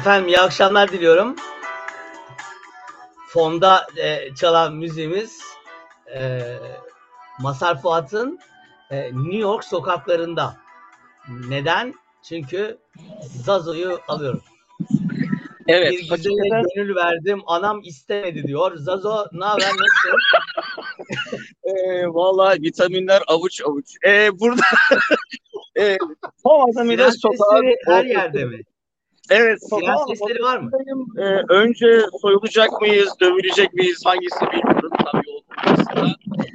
Efendim iyi akşamlar diliyorum. Fonda e, çalan müziğimiz e, Masar Fuat'ın e, New York sokaklarında. Neden? Çünkü Zazo'yu alıyorum. Evet. bir güzele hakikaten, gönül verdim, anam istemedi diyor. Zazo ne haber nasılsın? e, vallahi vitaminler avuç avuç. E, burada e, tam adamıyla sokağa... her yerde mi? Evet. Sokağa- sesleri var mı? E, önce soyulacak mıyız, dövülecek miyiz, hangisi bilmiyorum. Tabii yol sırasında.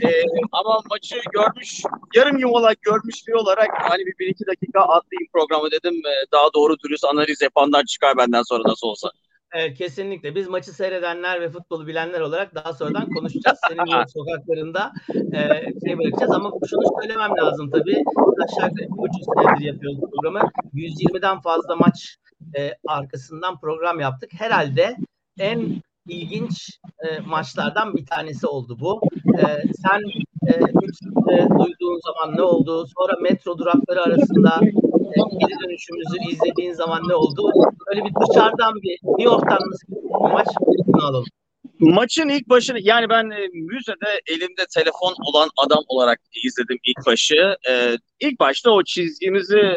E, ama maçı görmüş, yarım yumalak görmüş biri olarak hani bir, bir iki dakika atlayayım programı dedim. E, daha doğru dürüst analiz yapanlar çıkar benden sonra nasıl olsa. Evet, kesinlikle. Biz maçı seyredenler ve futbolu bilenler olarak daha sonradan konuşacağız. Senin sokaklarında e, şey bırakacağız. Ama şunu söylemem lazım tabii. Aşağı yukarı bir buçuk senedir yapıyoruz programı. 120'den fazla maç e, arkasından program yaptık. Herhalde en ilginç e, maçlardan bir tanesi oldu bu. E, sen e, e, duyduğun zaman ne oldu? Sonra metro durakları arasında e, geri dönüşümüzü izlediğin zaman ne oldu? Böyle bir dışarıdan bir New York'tan nasıl bir maç alalım. Maçın ilk başını yani ben e, müzede elimde telefon olan adam olarak izledim ilk başı. E, ilk başta o çizgimizi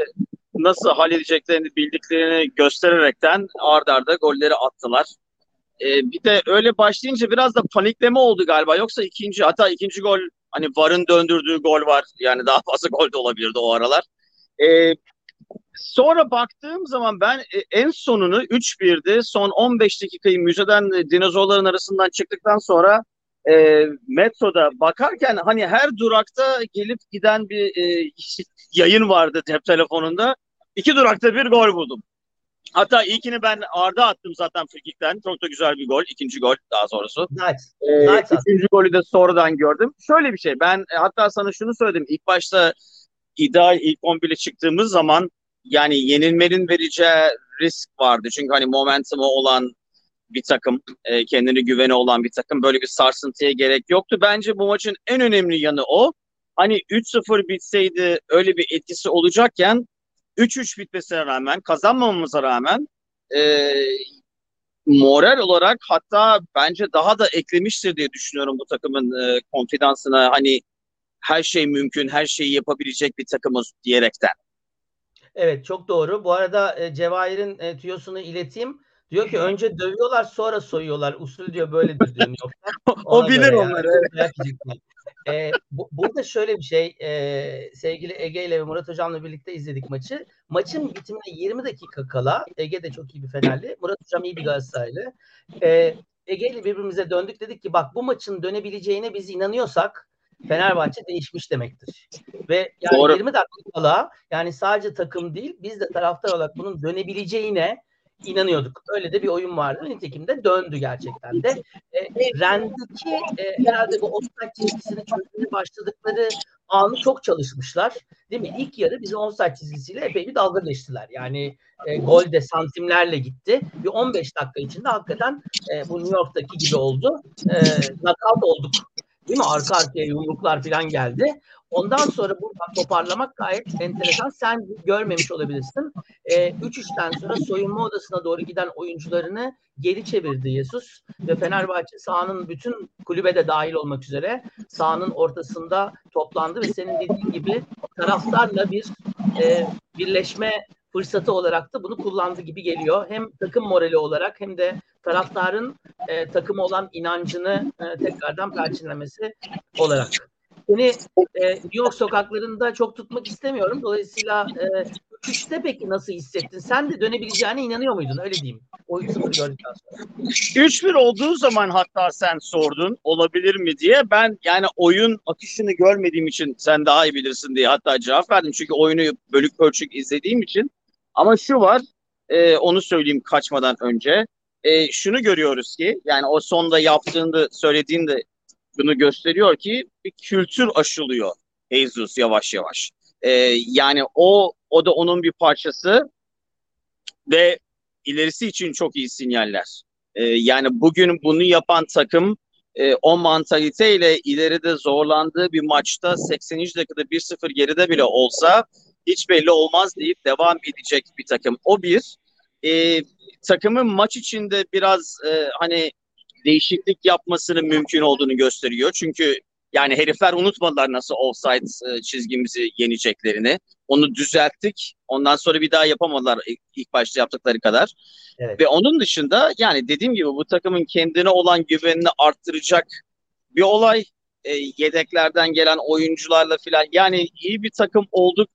nasıl halledeceklerini bildiklerini göstererekten ard arda golleri attılar. E, bir de öyle başlayınca biraz da panikleme oldu galiba. Yoksa ikinci hatta ikinci gol hani VAR'ın döndürdüğü gol var. Yani daha fazla gol de olabilirdi o aralar. E, Sonra baktığım zaman ben e, en sonunu 3-1'di. Son 15 dakikayı müzeden e, dinozorların arasından çıktıktan sonra e, metroda bakarken hani her durakta gelip giden bir e, yayın vardı cep telefonunda. İki durakta bir gol buldum. Hatta ilkini ben Arda attım zaten frikikten. Çok da güzel bir gol. ikinci gol daha sonrası. Nice. Ee, Zaten. üçüncü golü de sonradan gördüm. Şöyle bir şey. Ben e, hatta sana şunu söyledim. İlk başta ideal ilk 11'e çıktığımız zaman yani yenilmenin vereceği risk vardı. Çünkü hani momentumu olan bir takım, e, kendine güveni olan bir takım böyle bir sarsıntıya gerek yoktu. Bence bu maçın en önemli yanı o. Hani 3-0 bitseydi öyle bir etkisi olacakken 3-3 bitmesine rağmen, kazanmamamıza rağmen e, moral olarak hatta bence daha da eklemiştir diye düşünüyorum bu takımın e, konfidansına. Hani her şey mümkün, her şeyi yapabilecek bir takımız diyerekten. Evet çok doğru. Bu arada e, Cevahir'in e, tüyosunu ileteyim. Diyor ki önce dövüyorlar sonra soyuyorlar. Usul diyor böyledir diyor o bilir onları. yani. E, bu, burada şöyle bir şey. E, sevgili Ege ile ve Murat Hocam'la birlikte izledik maçı. Maçın bitimine 20 dakika kala Ege de çok iyi bir Fenerli. Murat Hocam iyi bir Galatasaraylı. E, Ege ile birbirimize döndük. Dedik ki bak bu maçın dönebileceğine biz inanıyorsak Fenerbahçe değişmiş demektir. Ve yani Doğru. 20 dakika kala yani sadece takım değil biz de taraftar olarak bunun dönebileceğine inanıyorduk. Öyle de bir oyun vardı. Nitekim de döndü gerçekten de. E, Rend'deki e, herhalde bu offside çizgisini çözmeye başladıkları anı çok çalışmışlar. Değil mi? İlk yarı bizi offside çizgisiyle epey bir dalga geçtiler. Yani e, gol de santimlerle gitti. Bir 15 dakika içinde hakikaten e, bu New York'taki gibi oldu. E, knockout olduk. Değil mi? Arka arkaya yumruklar falan geldi. Ondan sonra buradan toparlamak gayet enteresan. Sen görmemiş olabilirsin. Ee, 3-3'ten sonra soyunma odasına doğru giden oyuncularını geri çevirdi Jesus ve Fenerbahçe sahanın bütün kulübe de dahil olmak üzere sahanın ortasında toplandı ve senin dediğin gibi taraftarla bir e, birleşme fırsatı olarak da bunu kullandı gibi geliyor. Hem takım morali olarak hem de taraftarın e, takıma olan inancını e, tekrardan perçinlemesi olarak. Seni e, New York sokaklarında çok tutmak istemiyorum. Dolayısıyla e, üçte peki nasıl hissettin? Sen de dönebileceğine inanıyor muydun? Öyle diyeyim. O 3-0 gördükten sonra. 3-1 olduğu zaman hatta sen sordun olabilir mi diye. Ben yani oyun akışını görmediğim için sen daha iyi bilirsin diye hatta cevap verdim. Çünkü oyunu bölük pörçük izlediğim için. Ama şu var e, onu söyleyeyim kaçmadan önce. E, şunu görüyoruz ki yani o sonda yaptığında söylediğinde bunu gösteriyor ki bir kültür aşılıyor Jesus yavaş yavaş. E, yani o o da onun bir parçası ve ilerisi için çok iyi sinyaller. Ee, yani bugün bunu yapan takım e, o mantaliteyle ileride zorlandığı bir maçta 80. dakikada 1-0 geride bile olsa hiç belli olmaz deyip devam edecek bir takım. O bir. Ee, takımın maç içinde biraz e, hani değişiklik yapmasının mümkün olduğunu gösteriyor. Çünkü yani herifler unutmadılar nasıl offside e, çizgimizi yeneceklerini. Onu düzelttik. Ondan sonra bir daha yapamadılar ilk başta yaptıkları kadar. Evet. Ve onun dışında yani dediğim gibi bu takımın kendine olan güvenini arttıracak bir olay. E, yedeklerden gelen oyuncularla filan yani iyi bir takım olduk.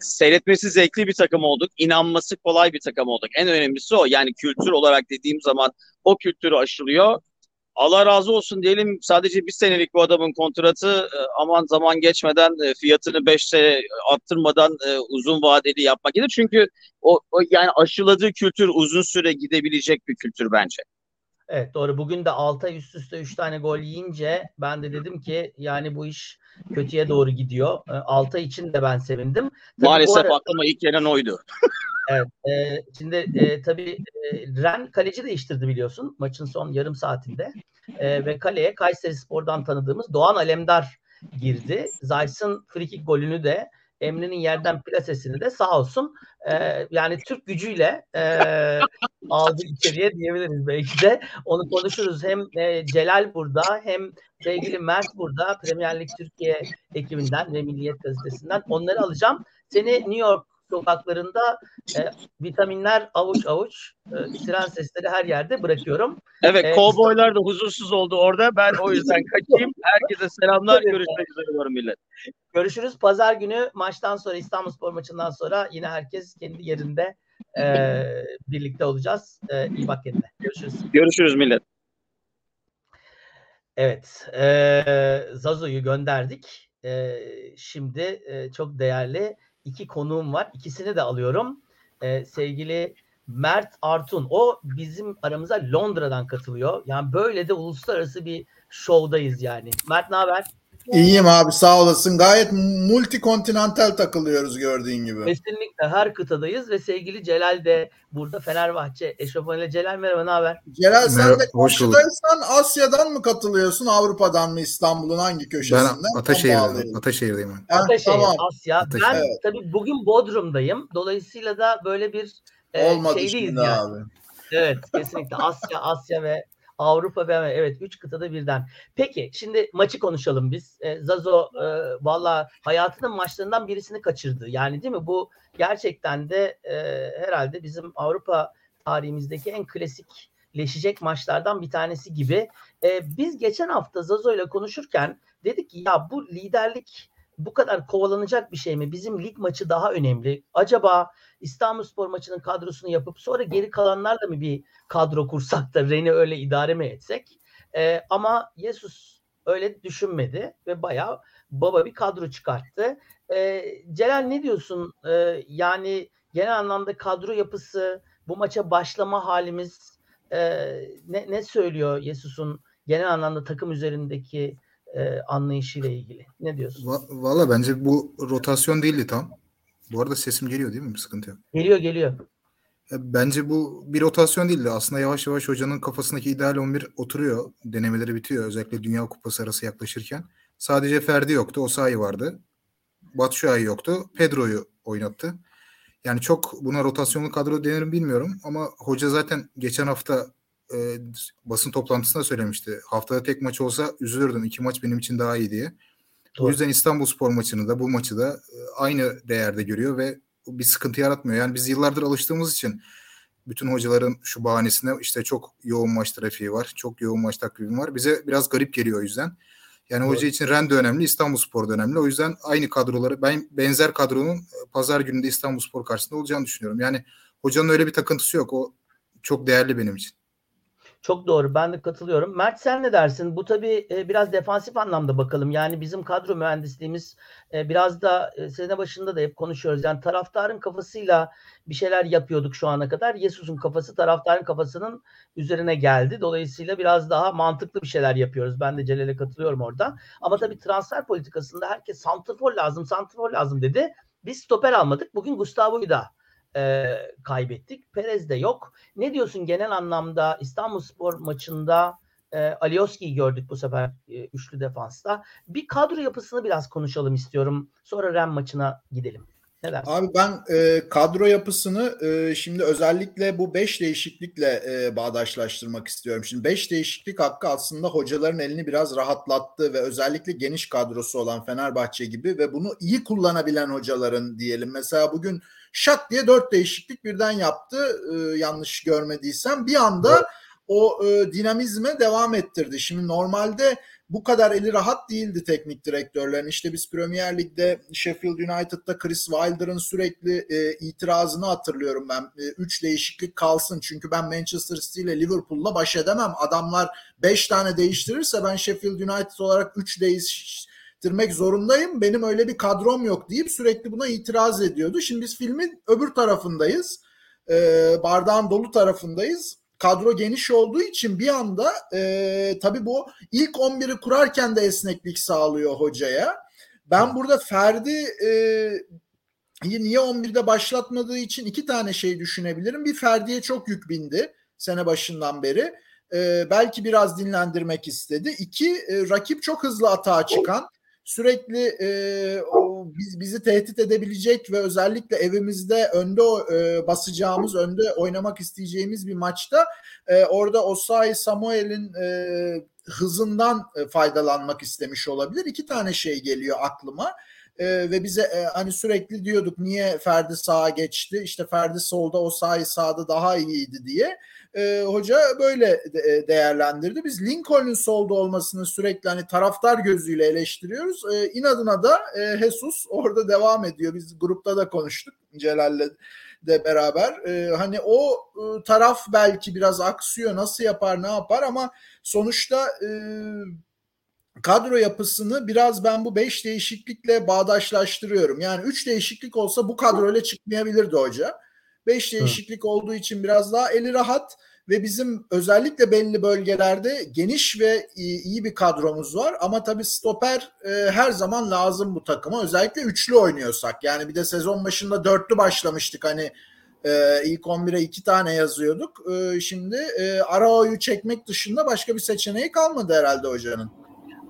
Seyretmesi zevkli bir takım olduk. İnanması kolay bir takım olduk. En önemlisi o. Yani kültür olarak dediğim zaman o kültürü aşılıyor. Allah razı olsun diyelim sadece bir senelik bu adamın kontratı e, aman zaman geçmeden e, fiyatını 5 sene arttırmadan e, uzun vadeli yapmak gerekir. Çünkü o, o yani aşıladığı kültür uzun süre gidebilecek bir kültür bence. Evet doğru. Bugün de 6 ay üst üste 3 tane gol yiyince ben de dedim ki yani bu iş kötüye doğru gidiyor. 6 ay için de ben sevindim. Tabii Maalesef ara... aklıma ilk gelen oydu. Evet. E, şimdi e, tabii e, Ren kaleci değiştirdi biliyorsun maçın son yarım saatinde. E, ve kaleye Kayseri Spor'dan tanıdığımız Doğan Alemdar girdi. Zayt'sın frikik golünü de Emre'nin yerden plasesini de sağ olsun e, yani Türk gücüyle e, aldı içeriye diyebiliriz belki de. Onu konuşuruz. Hem e, Celal burada hem sevgili Mert burada Premier Lig Türkiye ekibinden ve Milliyet Gazetesi'nden onları alacağım. Seni New York sokaklarında e, vitaminler avuç avuç e, siren sesleri her yerde bırakıyorum. Evet, ee, kovboylar da huzursuz oldu orada. Ben o yüzden kaçayım. Herkese selamlar. Görüşmek üzere diyorum millet. Görüşürüz. Pazar günü maçtan sonra İstanbulspor maçından sonra yine herkes kendi yerinde e, birlikte olacağız. E, iyi bak kendine. Görüşürüz. Görüşürüz millet. Evet. E, Zazo'yu gönderdik. E, şimdi e, çok değerli iki konuğum var. İkisini de alıyorum. Ee, sevgili Mert Artun. O bizim aramıza Londra'dan katılıyor. Yani böyle de uluslararası bir şovdayız yani. Mert ne haber? İyiyim abi sağ olasın. Gayet multikontinental takılıyoruz gördüğün gibi. Kesinlikle her kıtadayız ve sevgili Celal de burada Fenerbahçe eşofmanıyla. Celal merhaba ne haber? Celal sen de karşıdaysan Asya'dan mı katılıyorsun Avrupa'dan mı İstanbul'un hangi köşesinden? Ben Ataşehir'deyim. Ataşehir'deyim ben. Ataşehir, tamam. Asya. Ataşehir. Ben evet. tabii bugün Bodrum'dayım. Dolayısıyla da böyle bir e, Olmadı şeydeyiz yani. abi. Evet kesinlikle Asya, Asya ve Avrupa ve evet üç kıtada birden. Peki şimdi maçı konuşalım biz. E, Zazo e, valla hayatının maçlarından birisini kaçırdı. Yani değil mi? Bu gerçekten de e, herhalde bizim Avrupa tarihimizdeki en klasikleşecek maçlardan bir tanesi gibi. E, biz geçen hafta Zazo ile konuşurken dedik ki ya bu liderlik bu kadar kovalanacak bir şey mi? Bizim lig maçı daha önemli. Acaba İstanbulspor maçının kadrosunu yapıp sonra geri kalanlarla mı bir kadro kursak da Ren'i öyle idare mi etsek? Ee, ama Jesus öyle düşünmedi ve bayağı baba bir kadro çıkarttı. Ee, Celal ne diyorsun? Ee, yani genel anlamda kadro yapısı, bu maça başlama halimiz e, ne, ne söylüyor Jesus'un genel anlamda takım üzerindeki e, anlayışıyla ilgili. Ne diyorsun? Va- Valla bence bu rotasyon değildi tam. Bu arada sesim geliyor değil mi? Bir sıkıntı yok. Geliyor geliyor. E, bence bu bir rotasyon değildi. Aslında yavaş yavaş hocanın kafasındaki ideal 11 oturuyor. Denemeleri bitiyor. Özellikle Dünya Kupası arası yaklaşırken. Sadece Ferdi yoktu. Osayi vardı. Batshuayi yoktu. Pedro'yu oynattı. Yani çok buna rotasyonlu kadro denir mi bilmiyorum ama hoca zaten geçen hafta e, basın toplantısında söylemişti. Haftada tek maç olsa üzülürdüm. İki maç benim için daha iyi diye. Doğru. O yüzden İstanbul Spor maçını da bu maçı da e, aynı değerde görüyor ve bir sıkıntı yaratmıyor. Yani biz yıllardır alıştığımız için bütün hocaların şu bahanesine işte çok yoğun maç trafiği var. Çok yoğun maç takvimi var. Bize biraz garip geliyor o yüzden. Yani evet. hoca için Ren de önemli, İstanbul Spor da önemli. O yüzden aynı kadroları, ben benzer kadronun e, pazar gününde İstanbul Spor karşısında olacağını düşünüyorum. Yani hocanın öyle bir takıntısı yok. O çok değerli benim için. Çok doğru. Ben de katılıyorum. Mert sen ne dersin? Bu tabii e, biraz defansif anlamda bakalım. Yani bizim kadro mühendisliğimiz e, biraz da e, sene başında da hep konuşuyoruz. Yani taraftarın kafasıyla bir şeyler yapıyorduk şu ana kadar. Yesus'un kafası taraftarın kafasının üzerine geldi. Dolayısıyla biraz daha mantıklı bir şeyler yapıyoruz. Ben de Celal'e katılıyorum orada. Ama tabii transfer politikasında herkes santrfor lazım, santrfor lazım dedi. Biz stoper almadık. Bugün Gustavo'yu da e, kaybettik. Perez de yok. Ne diyorsun genel anlamda İstanbul Spor maçında e, Alioski'yi gördük bu sefer e, üçlü defansta. Bir kadro yapısını biraz konuşalım istiyorum. Sonra Ren maçına gidelim. Ne Abi ben e, kadro yapısını e, şimdi özellikle bu 5 değişiklikle e, bağdaşlaştırmak istiyorum. Şimdi 5 değişiklik hakkı aslında hocaların elini biraz rahatlattı ve özellikle geniş kadrosu olan Fenerbahçe gibi ve bunu iyi kullanabilen hocaların diyelim. Mesela bugün şak diye 4 değişiklik birden yaptı e, yanlış görmediysem. Bir anda evet. o e, dinamizme devam ettirdi. Şimdi normalde bu kadar eli rahat değildi teknik direktörlerin. İşte biz Premier Lig'de Sheffield United'da Chris Wilder'ın sürekli e, itirazını hatırlıyorum ben. E, üç değişiklik kalsın çünkü ben Manchester City ile Liverpool'la baş edemem. Adamlar beş tane değiştirirse ben Sheffield United olarak üç değiştirmek zorundayım. Benim öyle bir kadrom yok deyip sürekli buna itiraz ediyordu. Şimdi biz filmin öbür tarafındayız. E, bardağın dolu tarafındayız kadro geniş olduğu için bir anda e, tabii bu ilk 11'i kurarken de esneklik sağlıyor hocaya. Ben burada Ferdi e, niye 11'de başlatmadığı için iki tane şey düşünebilirim. Bir Ferdi'ye çok yük bindi sene başından beri. E, belki biraz dinlendirmek istedi. İki e, rakip çok hızlı atağa çıkan sürekli e, o, biz bizi tehdit edebilecek ve özellikle evimizde önde e, basacağımız, önde oynamak isteyeceğimiz bir maçta e, orada Osayi Samuel'in e, hızından e, faydalanmak istemiş olabilir. İki tane şey geliyor aklıma. Ee, ve bize e, hani sürekli diyorduk niye Ferdi sağa geçti işte Ferdi solda o sahi sağda daha iyiydi diye e, hoca böyle de, e, değerlendirdi. Biz Lincoln'un solda olmasını sürekli hani taraftar gözüyle eleştiriyoruz. E, inadına da e, Jesus orada devam ediyor. Biz grupta da konuştuk Celal'le de beraber. E, hani o e, taraf belki biraz aksıyor. Nasıl yapar, ne yapar ama sonuçta e, kadro yapısını biraz ben bu beş değişiklikle bağdaşlaştırıyorum. Yani üç değişiklik olsa bu kadroyla çıkmayabilirdi hoca. Beş değişiklik Hı. olduğu için biraz daha eli rahat ve bizim özellikle belli bölgelerde geniş ve iyi, bir kadromuz var. Ama tabii stoper e, her zaman lazım bu takıma. Özellikle üçlü oynuyorsak. Yani bir de sezon başında dörtlü başlamıştık. Hani e, ilk 11'e iki tane yazıyorduk. E, şimdi e, Arao'yu çekmek dışında başka bir seçeneği kalmadı herhalde hocanın.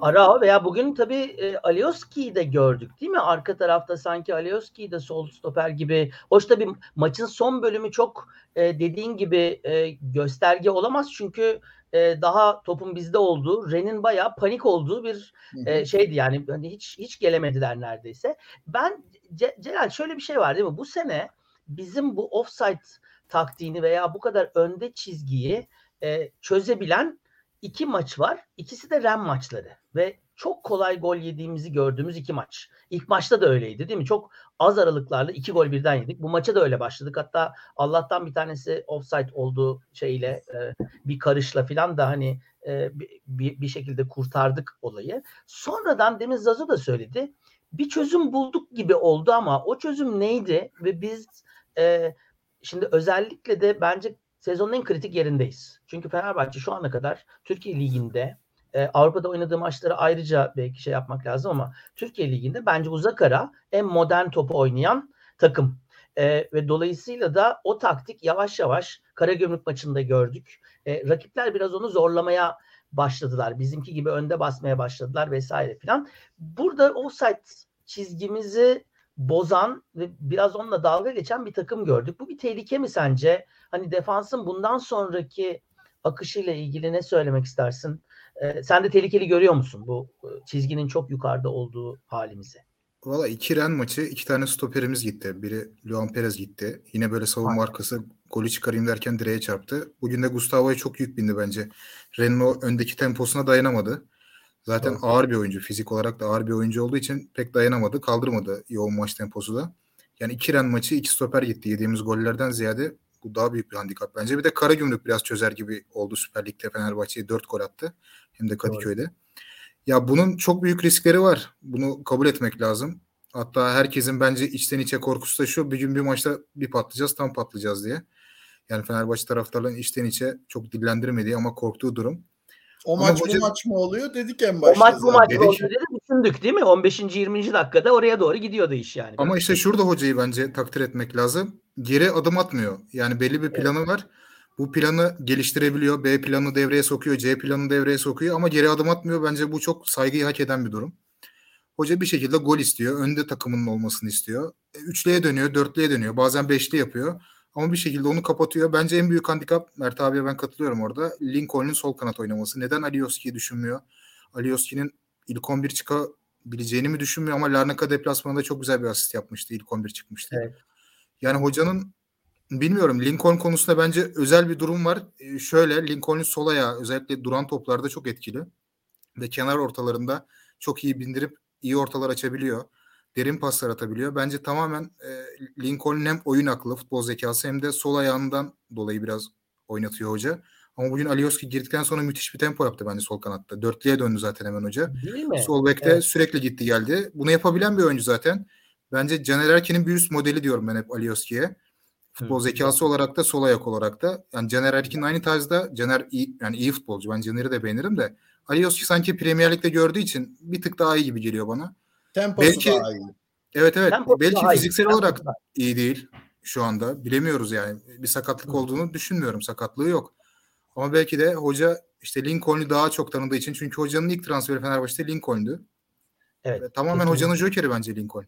Arao veya bugün tabii e, Alioski'yi de gördük değil mi? Arka tarafta sanki Alioski de sol stoper gibi. Hoş tabii maçın son bölümü çok e, dediğin gibi e, gösterge olamaz çünkü e, daha topun bizde olduğu, Ren'in bayağı panik olduğu bir e, şeydi yani hani hiç hiç gelemediler neredeyse. Ben Ce- Celal şöyle bir şey var değil mi? Bu sene bizim bu offside taktiğini veya bu kadar önde çizgiyi e, çözebilen iki maç var. İkisi de Ren maçları ve çok kolay gol yediğimizi gördüğümüz iki maç. İlk maçta da öyleydi değil mi? Çok az aralıklarla iki gol birden yedik. Bu maça da öyle başladık. Hatta Allah'tan bir tanesi offside olduğu şeyle e, bir karışla falan da hani e, bir, şekilde kurtardık olayı. Sonradan demin Zazo da söyledi. Bir çözüm bulduk gibi oldu ama o çözüm neydi? Ve biz e, şimdi özellikle de bence sezonun en kritik yerindeyiz. Çünkü Fenerbahçe şu ana kadar Türkiye Ligi'nde e, Avrupa'da oynadığı maçları ayrıca belki şey yapmak lazım ama Türkiye Ligi'nde bence uzak ara en modern topu oynayan takım. E, ve dolayısıyla da o taktik yavaş yavaş Karagümrük maçında gördük. E, rakipler biraz onu zorlamaya başladılar. Bizimki gibi önde basmaya başladılar vesaire filan. Burada offside çizgimizi bozan ve biraz onunla dalga geçen bir takım gördük. Bu bir tehlike mi sence? Hani defansın bundan sonraki akışıyla ilgili ne söylemek istersin? Ee, sen de tehlikeli görüyor musun bu e, çizginin çok yukarıda olduğu halimizi? Valla iki Ren maçı iki tane stoperimiz gitti. Biri Luan Perez gitti. Yine böyle savunma Aynen. arkası golü çıkarayım derken direğe çarptı. Bugün de Gustavo'ya çok yük bindi bence. Ren'in o öndeki temposuna dayanamadı. Zaten evet. ağır bir oyuncu. Fizik olarak da ağır bir oyuncu olduğu için pek dayanamadı. Kaldırmadı yoğun maç temposu da. Yani iki Ren maçı iki stoper gitti. Yediğimiz gollerden ziyade bu daha büyük bir handikap bence. Bir de Karagümrük biraz çözer gibi oldu Süper Lig'de Fenerbahçe'ye 4 gol attı. Hem de Kadıköy'de. Evet. Ya bunun çok büyük riskleri var. Bunu kabul etmek lazım. Hatta herkesin bence içten içe korkusu da şu. Bir gün bir maçta bir patlayacağız tam patlayacağız diye. Yani Fenerbahçe taraftarların içten içe çok dillendirmediği ama korktuğu durum. O Ama maç hoca... bu maç mı oluyor dedik en başta. O maç bu maç dedik. oluyor dedi düşündük değil mi? 15. 20. dakikada oraya doğru gidiyordu iş yani. Ama işte şurada hocayı bence takdir etmek lazım. Geri adım atmıyor. Yani belli bir planı evet. var. Bu planı geliştirebiliyor. B planını devreye sokuyor. C planını devreye sokuyor. Ama geri adım atmıyor. Bence bu çok saygıyı hak eden bir durum. Hoca bir şekilde gol istiyor. Önde takımının olmasını istiyor. E, üçlüye dönüyor, dörtlüye dönüyor. Bazen beşli yapıyor. Ama bir şekilde onu kapatıyor. Bence en büyük handikap Mert abiye ben katılıyorum orada. Lincoln'un sol kanat oynaması. Neden Alioski'yi düşünmüyor? Alioski'nin ilk 11 çıkabileceğini mi düşünmüyor ama Larnaca deplasmanında çok güzel bir asist yapmıştı. İlk 11 çıkmıştı. Evet. Yani hocanın bilmiyorum Lincoln konusunda bence özel bir durum var. Ee, şöyle Lincoln'un sol ayağı özellikle duran toplarda çok etkili. Ve kenar ortalarında çok iyi bindirip iyi ortalar açabiliyor. Derin paslar atabiliyor. Bence tamamen e, Lincoln'un hem oyun aklı, futbol zekası hem de sol ayağından dolayı biraz oynatıyor hoca. Ama bugün Alioski girdikten sonra müthiş bir tempo yaptı bence sol kanatta. Dörtlüye döndü zaten hemen hoca. Değil mi? Sol bekte evet. sürekli gitti geldi. Bunu yapabilen bir oyuncu zaten. Bence Caner Erkin'in bir üst modeli diyorum ben hep Alioski'ye. Futbol Hı. zekası olarak da sol ayak olarak da. Yani Caner Erkin aynı tarzda. Caner iyi, yani iyi futbolcu. Ben Caner'i de beğenirim de. Alioski sanki Premier Lig'de gördüğü için bir tık daha iyi gibi geliyor bana. Temposu belki, daha iyi. Evet evet. Temposu belki fiziksel iyi. olarak iyi değil şu anda. Bilemiyoruz yani. Bir sakatlık olduğunu düşünmüyorum. Sakatlığı yok. Ama belki de hoca işte Lincoln'u daha çok tanıdığı için çünkü hocanın ilk transferi Fenerbahçe'de Lincoln'du. Evet. Tamamen kesinlikle. hocanın jokeri bbence Lincoln.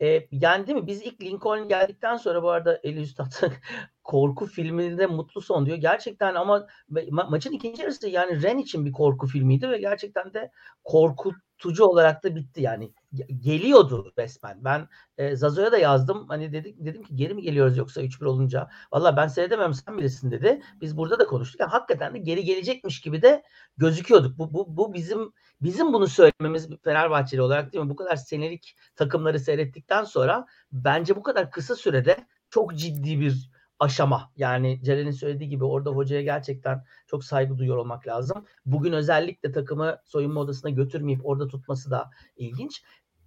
E, değil mi? Biz ilk Lincoln geldikten sonra bu arada Eli Üstad korku filminde mutlu son diyor. Gerçekten ama ma- maçın ikinci yarısı yani Ren için bir korku filmiydi ve gerçekten de korkutucu olarak da bitti. Yani geliyordu resmen. Ben e, Zazo'ya da yazdım. Hani dedik dedim ki geri mi geliyoruz yoksa 3-1 olunca? Valla ben seyredemem sen bilirsin dedi. Biz burada da konuştuk. Yani hakikaten de geri gelecekmiş gibi de gözüküyorduk. Bu, bu, bu bizim bizim bunu söylememiz Fenerbahçeli olarak değil mi? Bu kadar senelik takımları seyrettikten sonra bence bu kadar kısa sürede çok ciddi bir aşama. Yani Ceren'in söylediği gibi orada hocaya gerçekten çok saygı duyuyor olmak lazım. Bugün özellikle takımı soyunma odasına götürmeyip orada tutması da ilginç.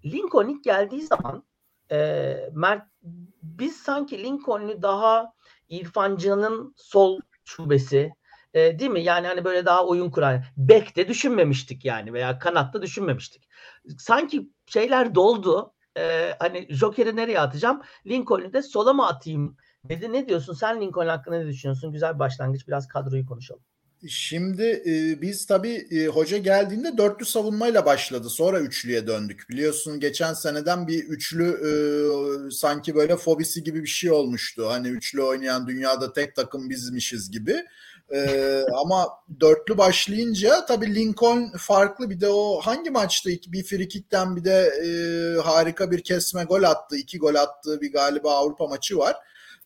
Lincoln ilk geldiği zaman e, Mert biz sanki Lincoln'u daha İrfan sol şubesi e, değil mi? Yani hani böyle daha oyun kuran. Bek'te düşünmemiştik yani veya kanatta düşünmemiştik. Sanki şeyler doldu. E, hani Joker'i nereye atacağım? Lincoln'u de sola mı atayım dedi. Ne diyorsun? Sen Lincoln hakkında ne düşünüyorsun? Güzel bir başlangıç. Biraz kadroyu konuşalım. Şimdi e, biz tabii e, hoca geldiğinde dörtlü savunmayla başladı. Sonra üçlüye döndük. Biliyorsun geçen seneden bir üçlü e, sanki böyle fobisi gibi bir şey olmuştu. Hani üçlü oynayan dünyada tek takım bizmişiz gibi. E, ama dörtlü başlayınca tabii Lincoln farklı. Bir de o hangi maçtı? Bir frikikten bir de e, harika bir kesme gol attı. iki gol attığı bir galiba Avrupa maçı var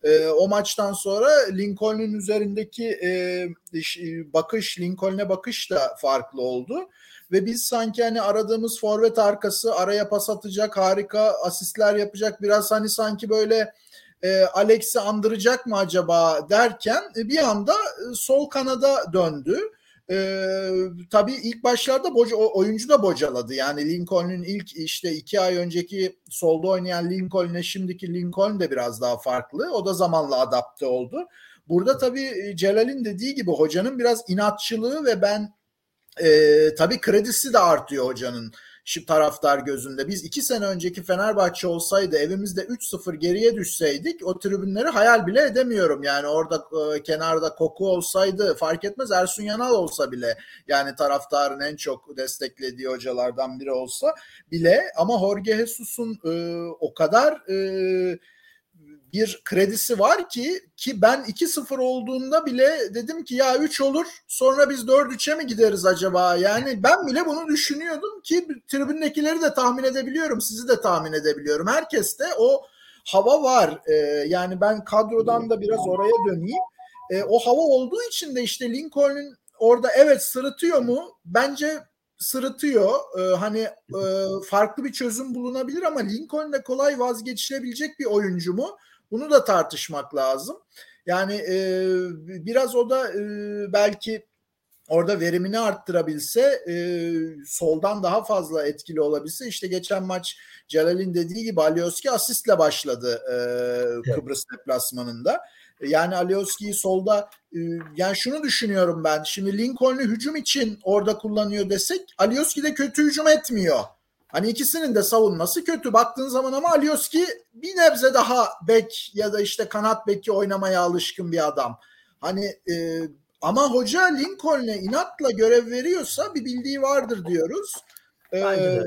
e, o maçtan sonra Lincoln'un üzerindeki e, e, bakış, Lincoln'e bakış da farklı oldu. Ve biz sanki hani aradığımız forvet arkası araya pas atacak, harika asistler yapacak, biraz hani sanki böyle e, Alex'i andıracak mı acaba derken e, bir anda e, sol kanada döndü. Ee, tabii ilk başlarda boca, oyuncu da bocaladı. Yani Lincoln'un ilk işte iki ay önceki solda oynayan Lincoln'le şimdiki Lincoln de biraz daha farklı. O da zamanla adapte oldu. Burada tabii Celal'in dediği gibi hocanın biraz inatçılığı ve ben e, tabii kredisi de artıyor hocanın şu taraftar gözünde. Biz iki sene önceki Fenerbahçe olsaydı evimizde 3-0 geriye düşseydik o tribünleri hayal bile edemiyorum. Yani orada e, kenarda koku olsaydı fark etmez Ersun Yanal olsa bile yani taraftarın en çok desteklediği hocalardan biri olsa bile ama Jorge Jesus'un e, o kadar e, bir kredisi var ki ki ben 2-0 olduğunda bile dedim ki ya 3 olur sonra biz 4-3'e mi gideriz acaba? Yani ben bile bunu düşünüyordum ki tribündekileri de tahmin edebiliyorum. Sizi de tahmin edebiliyorum. Herkeste o hava var. Ee, yani ben kadrodan da biraz oraya döneyim. Ee, o hava olduğu için de işte Lincoln'un orada evet sırıtıyor mu? Bence sırıtıyor. Ee, hani e, farklı bir çözüm bulunabilir ama Lincoln de kolay vazgeçilebilecek bir oyuncu mu? Bunu da tartışmak lazım. Yani e, biraz o da e, belki orada verimini arttırabilse e, soldan daha fazla etkili olabilse işte geçen maç Celal'in dediği gibi Alioski asistle başladı e, evet. Kıbrıs deplasmanında. Yani Alioski'yi solda e, yani şunu düşünüyorum ben. Şimdi Lincoln'u hücum için orada kullanıyor desek Alioski de kötü hücum etmiyor. Hani ikisinin de savunması kötü. Baktığın zaman ama Alioski bir nebze daha bek ya da işte kanat beki oynamaya alışkın bir adam. Hani e, ama hoca Lincoln'e inatla görev veriyorsa bir bildiği vardır diyoruz. Ee,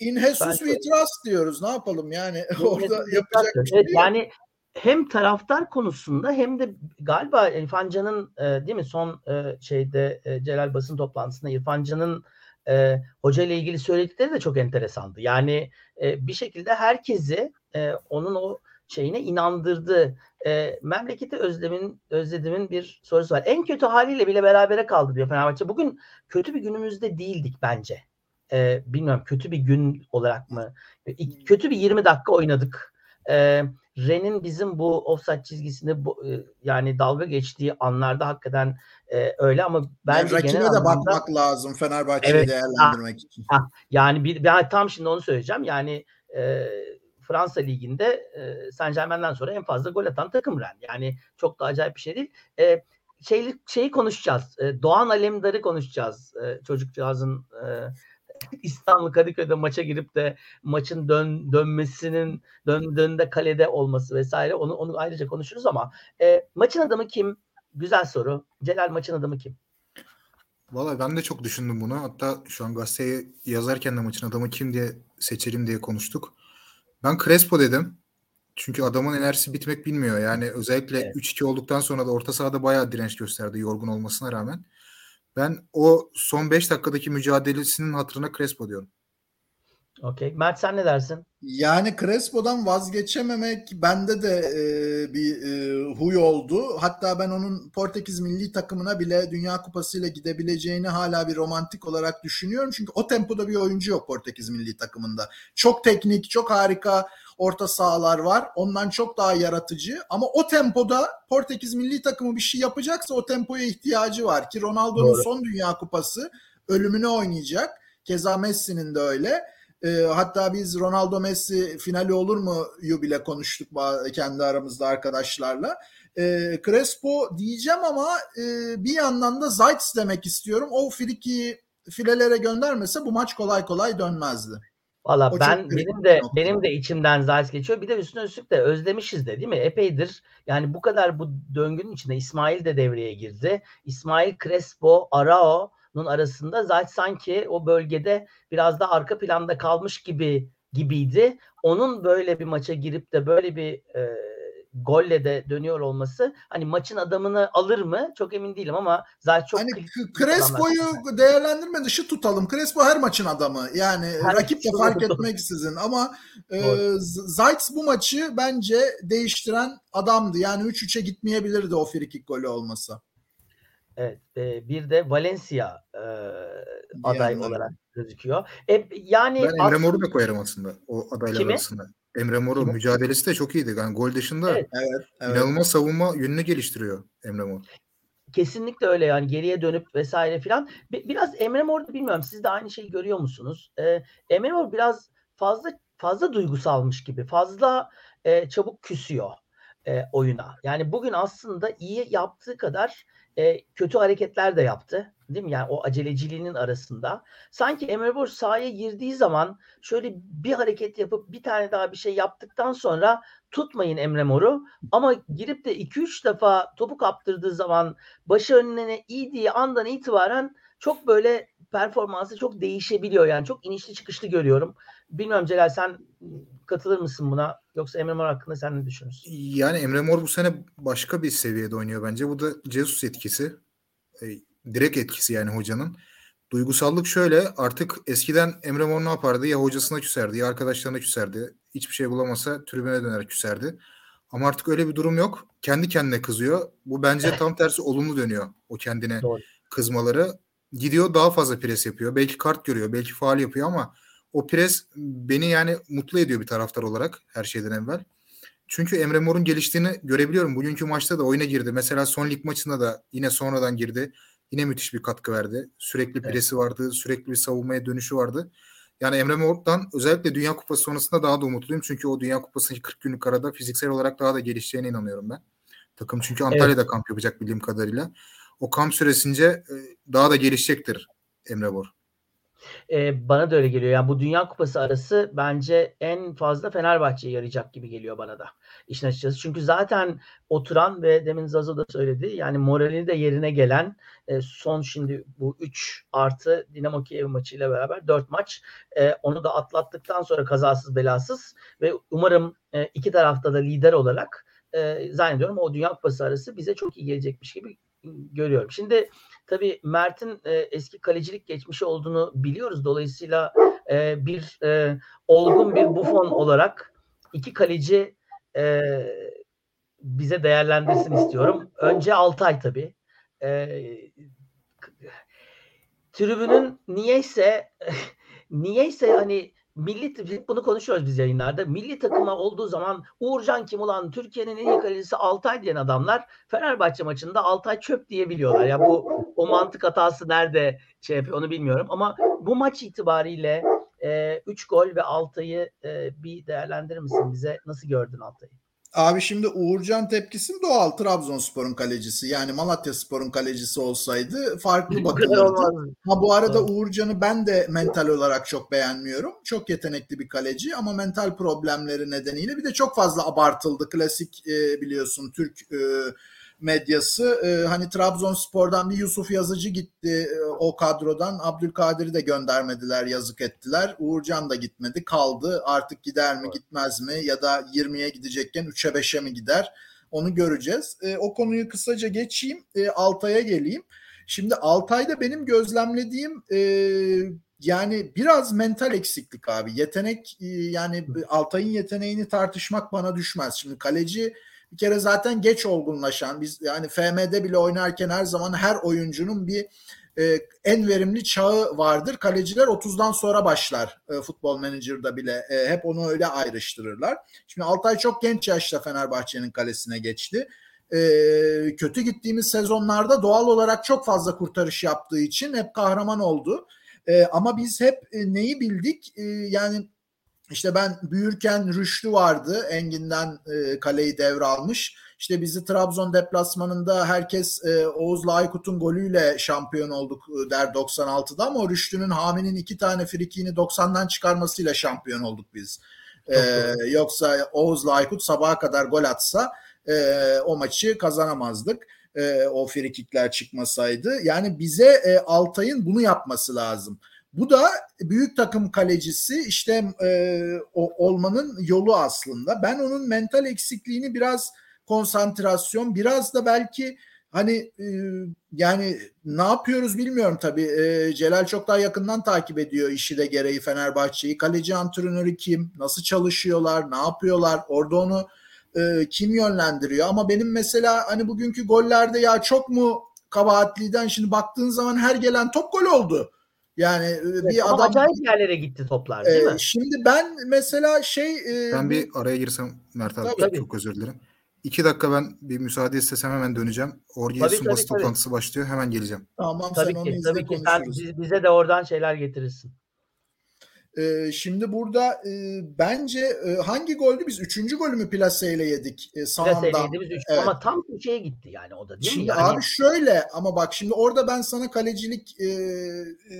In Jesus we trust diyoruz. Ne yapalım yani? Orada yapacak bir şey evet, Yani hem taraftar konusunda hem de galiba İrfan Can'ın e, değil mi son e, şeyde e, Celal basın toplantısında İrfan Can'ın e, hoca ile ilgili söyledikleri de çok enteresandı. Yani e, bir şekilde herkesi e, onun o şeyine inandırdı. E, memleketi özlemin özlediğimin bir sorusu var. En kötü haliyle bile berabere kaldı diyor Fenerbahçe. Bugün kötü bir günümüzde değildik bence. E, bilmiyorum kötü bir gün olarak mı? E, kötü bir 20 dakika oynadık. E, Ren'in bizim bu offside çizgisinde bu, e, yani dalga geçtiği anlarda hakikaten e, öyle ama bence yani genel de anlamda, bakmak lazım Fenerbahçe'yi Evet, değerlendirmek ha, için. ha, yani bir ben tam şimdi onu söyleyeceğim. Yani e, Fransa liginde e, Saint Germain'den sonra en fazla gol atan takım Ren. Yani çok da acayip bir şey değil. E, şeyli, şeyi konuşacağız. E, Doğan Alemdar'ı konuşacağız. E, çocukcağızın e, İstanbul Kadıköy'de maça girip de maçın dön, dönmesinin döndüğünde kalede olması vesaire onu onu ayrıca konuşuruz ama e, maçın adamı kim? Güzel soru. Celal maçın adamı kim? Valla ben de çok düşündüm bunu. Hatta şu an gazeteye yazarken de maçın adamı kim diye seçelim diye konuştuk. Ben Crespo dedim. Çünkü adamın enerjisi bitmek bilmiyor. Yani özellikle Evet. 3-2 olduktan sonra da orta sahada bayağı direnç gösterdi yorgun olmasına rağmen. Ben o son 5 dakikadaki mücadelesinin hatırına Crespo diyorum. Okey. Mert sen ne dersin? Yani Crespo'dan vazgeçememek bende de e, bir e, huy oldu. Hatta ben onun Portekiz milli takımına bile Dünya Kupası ile gidebileceğini hala bir romantik olarak düşünüyorum. Çünkü o tempoda bir oyuncu yok Portekiz milli takımında. Çok teknik, çok harika orta sahalar var. Ondan çok daha yaratıcı. Ama o tempoda Portekiz milli takımı bir şey yapacaksa o tempoya ihtiyacı var. Ki Ronaldo'nun son Dünya Kupası ölümüne oynayacak. Keza Messi'nin de öyle. E, hatta biz Ronaldo Messi finali olur mu yu bile konuştuk kendi aramızda arkadaşlarla. E, Crespo diyeceğim ama e, bir yandan da Zayt demek istiyorum. O friki filelere göndermese bu maç kolay kolay dönmezdi. Valla ben benim de nokta. benim de içimden Zayt geçiyor. Bir de üstüne üstlük de özlemişiz de değil mi? Epeydir. Yani bu kadar bu döngünün içinde İsmail de devreye girdi. İsmail Crespo, Arao'nun arasında Zayt sanki o bölgede biraz da arka planda kalmış gibi gibiydi. Onun böyle bir maça girip de böyle bir e, golle de dönüyor olması hani maçın adamını alır mı? Çok emin değilim ama Zayt çok hani Crespo'yu değerlendirme dışı tutalım. Crespo her maçın adamı. Yani Her rakip de fark adamı. etmeksizin ama e, Zayt bu maçı bence değiştiren adamdı. Yani 3-3'e gitmeyebilirdi o frikik golü olmasa. Evet, e, bir de Valencia e, aday Diyenler. olarak gözüküyor. E, yani Ben Emre Mor'u da koyarım aslında o adaylar Kimi? arasında. Emre Mor'u Kimi? mücadelesi de çok iyiydi. Yani gol dışında Evet. Evet, evet. inanılmaz savunma yönünü geliştiriyor Emre Mor. kesinlikle öyle yani geriye dönüp vesaire filan. Bi- Biraz Emre Mor'da bilmiyorum siz de aynı şeyi görüyor musunuz? E, Emre Mor biraz fazla fazla duygusalmış gibi, fazla e, çabuk küsüyor e, oyuna. Yani bugün aslında iyi yaptığı kadar e, kötü hareketler de yaptı. Değil mi? Yani o aceleciliğinin arasında. Sanki Emre Mor sahaya girdiği zaman şöyle bir hareket yapıp bir tane daha bir şey yaptıktan sonra tutmayın Emre Mor'u. Ama girip de 2-3 defa topu kaptırdığı zaman başı önüne iydiği andan itibaren çok böyle performansı çok değişebiliyor. Yani çok inişli çıkışlı görüyorum. Bilmiyorum Celal sen katılır mısın buna? Yoksa Emre Mor hakkında sen ne düşünüyorsun? Yani Emre Mor bu sene başka bir seviyede oynuyor bence. Bu da Jesus etkisi. E, direkt etkisi yani hocanın. Duygusallık şöyle artık eskiden Emre Mor ne yapardı? Ya hocasına küserdi ya arkadaşlarına küserdi. Hiçbir şey bulamasa tribüne döner küserdi. Ama artık öyle bir durum yok. Kendi kendine kızıyor. Bu bence tam tersi olumlu dönüyor o kendine Doğru. kızmaları. Gidiyor daha fazla pres yapıyor. Belki kart görüyor, belki faal yapıyor ama o pres beni yani mutlu ediyor bir taraftar olarak her şeyden evvel. Çünkü Emre Mor'un geliştiğini görebiliyorum. Bugünkü maçta da oyuna girdi. Mesela son lig maçında da yine sonradan girdi. Yine müthiş bir katkı verdi. Sürekli Evet. presi vardı. Sürekli bir savunmaya dönüşü vardı. Yani Emre Mor'dan özellikle Dünya Kupası sonrasında daha da umutluyum. Çünkü o Dünya Kupası'ndaki 40 günlük arada fiziksel olarak daha da gelişeceğine inanıyorum ben. Takım çünkü Antalya'da kamp yapacak bildiğim kadarıyla. O kamp süresince e, daha da gelişecektir Emre Mor. E, bana da öyle geliyor. Yani bu Dünya Kupası arası bence en fazla Fenerbahçe'ye yarayacak gibi geliyor bana da. İşin açıkçası. Çünkü zaten oturan ve demin Zazo da söyledi. Yani morali de yerine gelen e, son şimdi bu 3 artı Dinamo Kiev maçıyla beraber 4 maç. E, onu da atlattıktan sonra kazasız belasız ve umarım e, iki tarafta da lider olarak e, zannediyorum o Dünya Kupası arası bize çok iyi gelecekmiş gibi görüyorum. Şimdi tabii Mert'in e, eski kalecilik geçmişi olduğunu biliyoruz. Dolayısıyla e, bir e, olgun bir Buffon olarak iki kaleci e, bize değerlendirsin istiyorum. Önce Altay tabii. E, tribünün niyeyse niyeyse hani milli bunu konuşuyoruz biz yayınlarda. Milli takıma olduğu zaman Uğurcan kim ulan Türkiye'nin en iyi kalecisi Altay diyen adamlar Fenerbahçe maçında Altay çöp diyebiliyorlar. Ya bu o mantık hatası nerede şey yapıyor onu bilmiyorum ama bu maç itibariyle 3 e, gol ve Altay'ı e, bir değerlendirir misin bize? Nasıl gördün Altay'ı? Abi şimdi Uğurcan tepkisin doğal Trabzonspor'un kalecisi. Yani Malatya Spor'un kalecisi olsaydı farklı bakılırdı. Ha bu arada evet. Uğurcan'ı ben de mental olarak çok beğenmiyorum. Çok yetenekli bir kaleci ama mental problemleri nedeniyle bir de çok fazla abartıldı. Klasik e, biliyorsun Türk e, medyası. E, hani Trabzonspor'dan bir Yusuf Yazıcı gitti e, o kadrodan. Abdülkadir'i de göndermediler, yazık ettiler. Uğurcan da gitmedi, kaldı. Artık gider mi, gitmez mi ya da 20'ye gidecekken 3'e 5'e mi gider? Onu göreceğiz. E, o konuyu kısaca geçeyim. E, Altay'a geleyim. Şimdi Altay'da benim gözlemlediğim e, yani biraz mental eksiklik abi. Yetenek e, yani Altay'ın yeteneğini tartışmak bana düşmez. Şimdi kaleci bir kere zaten geç olgunlaşan biz yani FM'de bile oynarken her zaman her oyuncunun bir e, en verimli çağı vardır. Kaleciler 30'dan sonra başlar e, futbol menajerda bile. E, hep onu öyle ayrıştırırlar. Şimdi Altay çok genç yaşta Fenerbahçe'nin kalesine geçti. E, kötü gittiğimiz sezonlarda doğal olarak çok fazla kurtarış yaptığı için hep kahraman oldu. E, ama biz hep e, neyi bildik? E, yani işte ben büyürken Rüştü vardı. Engin'den e, kaleyi devralmış. İşte bizi Trabzon deplasmanında herkes e, Oğuz Aykut'un golüyle şampiyon olduk e, der 96'da ama Rüştü'nün Hami'nin iki tane frikiğini 90'dan çıkarmasıyla şampiyon olduk biz. E, yoksa Oğuz Aykut sabaha kadar gol atsa e, o maçı kazanamazdık. E, o frikikler çıkmasaydı. Yani bize e, Altay'ın bunu yapması lazım. Bu da büyük takım kalecisi işte e, o, olmanın yolu aslında. Ben onun mental eksikliğini biraz konsantrasyon, biraz da belki hani e, yani ne yapıyoruz bilmiyorum tabii. E, Celal çok daha yakından takip ediyor işi de gereği Fenerbahçe'yi. Kaleci antrenörü kim? Nasıl çalışıyorlar? Ne yapıyorlar? Orada onu e, kim yönlendiriyor? Ama benim mesela hani bugünkü gollerde ya çok mu kabahatliden şimdi baktığın zaman her gelen top gol oldu. Yani e, evet, bir adam acayip yerlere gitti toplar değil e, mi? Şimdi ben mesela şey e, ben bir araya girsem Mert abi tabii. çok özür dilerim. İki dakika ben bir müsaade istesem hemen döneceğim. Orgeus'un basın toplantısı başlıyor. Hemen geleceğim. Tamam tabii sen ki, onu tabii ki. Sen bize de oradan şeyler getirirsin. Ee, şimdi burada e, bence e, hangi goldü biz? Üçüncü golü mü Plase ile yedik e, sağından? Biz üç. Evet. Ama tam köşeye gitti yani o da değil şimdi mi? Yani... Abi şöyle ama bak şimdi orada ben sana kalecilik e, e,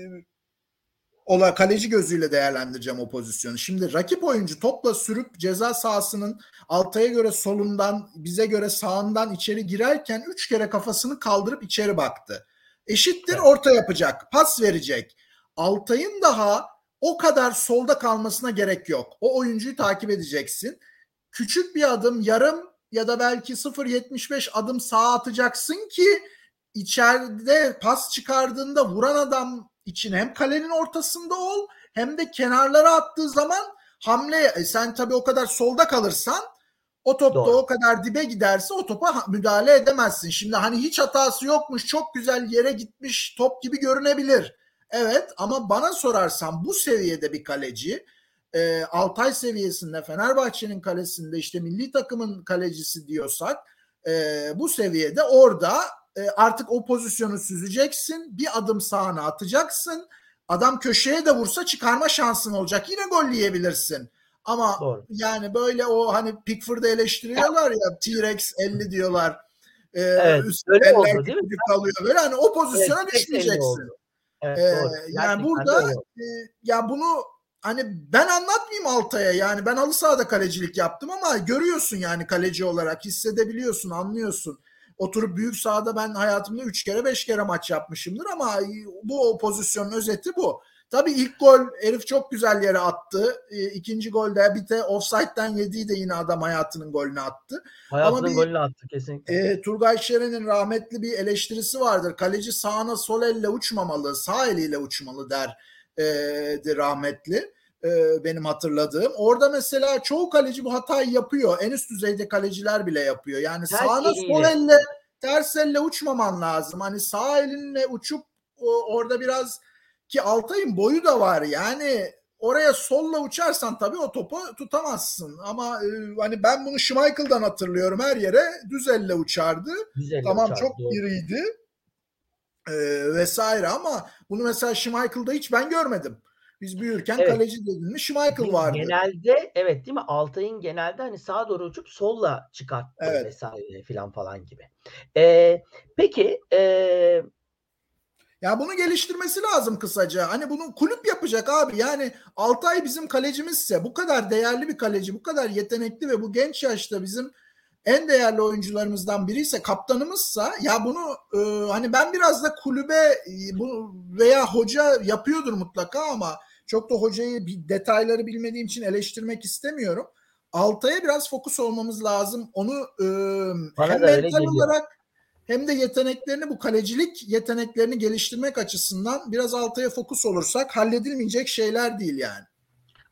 ola kaleci gözüyle değerlendireceğim o pozisyonu. Şimdi rakip oyuncu topla sürüp ceza sahasının Altay'a göre solundan bize göre sağından içeri girerken üç kere kafasını kaldırıp içeri baktı. Eşittir orta yapacak, pas verecek. Altay'ın daha o kadar solda kalmasına gerek yok. O oyuncuyu takip edeceksin. Küçük bir adım, yarım ya da belki 0.75 adım sağa atacaksın ki içeride pas çıkardığında vuran adam için hem kalenin ortasında ol hem de kenarlara attığı zaman hamle e sen tabii o kadar solda kalırsan o top da o kadar dibe giderse o topa müdahale edemezsin. Şimdi hani hiç hatası yokmuş çok güzel yere gitmiş top gibi görünebilir. Evet ama bana sorarsan bu seviyede bir kaleci e, Altay seviyesinde Fenerbahçe'nin kalesinde işte milli takımın kalecisi diyorsak e, bu seviyede orada e, artık o pozisyonu süzeceksin. Bir adım sağına atacaksın. Adam köşeye de vursa çıkarma şansın olacak. Yine gol yiyebilirsin. Ama Doğru. yani böyle o hani Pickford'u eleştiriyorlar ya T-Rex 50 diyorlar. Ee, evet, öyle oldu değil mi? Kalıyor böyle hani o pozisyona evet, düşmeyeceksin. Evet, Ee, doğru. yani Gerçekten burada e, ya bunu hani ben anlatmayayım Altay'a yani ben halı sahada kalecilik yaptım ama görüyorsun yani kaleci olarak hissedebiliyorsun anlıyorsun. Oturup büyük sahada ben hayatımda 3 kere 5 kere maç yapmışımdır ama bu o pozisyonun özeti bu. Tabii ilk gol herif çok güzel yere attı. E, ikinci golde bir de offside'den yediği de yine adam hayatının golünü attı. Hayatının bir- golünü attı kesinlikle. E, Turgay Şeren'in rahmetli bir eleştirisi vardır. Kaleci sağına sol elle uçmamalı, sağ eliyle uçmalı der e, rahmetli. E, benim hatırladığım. Orada mesela çoğu kaleci bu hatayı yapıyor. En üst düzeyde kaleciler bile yapıyor. Yani Ters sağına eliyle. sol elle ters elle uçmaman lazım. Hani sağ elinle uçup o, orada biraz ki Altay'ın boyu da var. Yani oraya solla uçarsan tabii o topu tutamazsın. Ama e, hani ben bunu Schmeichel'dan hatırlıyorum. Her yere düz elle uçardı. Güzel Tamam uçardı, çok doğru. iriydi e, vesaire ama bunu mesela Schmeichel'da hiç ben görmedim. Biz büyürken Evet. kaleci dedin mi Schmeichel vardı. Genelde evet değil mi? Altay'ın genelde hani sağa doğru uçup solla çıkarttı Evet. vesaire filan falan gibi. Ee, peki ee, Ya bunu geliştirmesi lazım kısaca. Hani bunu kulüp yapacak abi. Yani Altay bizim kalecimizse bu kadar değerli bir kaleci, bu kadar yetenekli ve bu genç yaşta bizim en değerli oyuncularımızdan biriyse, kaptanımızsa ya bunu e, hani ben biraz da kulübe e, bu veya hoca yapıyordur mutlaka ama çok da hocayı bir detayları bilmediğim için eleştirmek istemiyorum. Altay'a biraz fokus olmamız lazım. Onu e, Bana hem mental olarak hem de yeteneklerini bu kalecilik yeteneklerini geliştirmek açısından biraz Altay'a fokus olursak halledilmeyecek şeyler değil yani.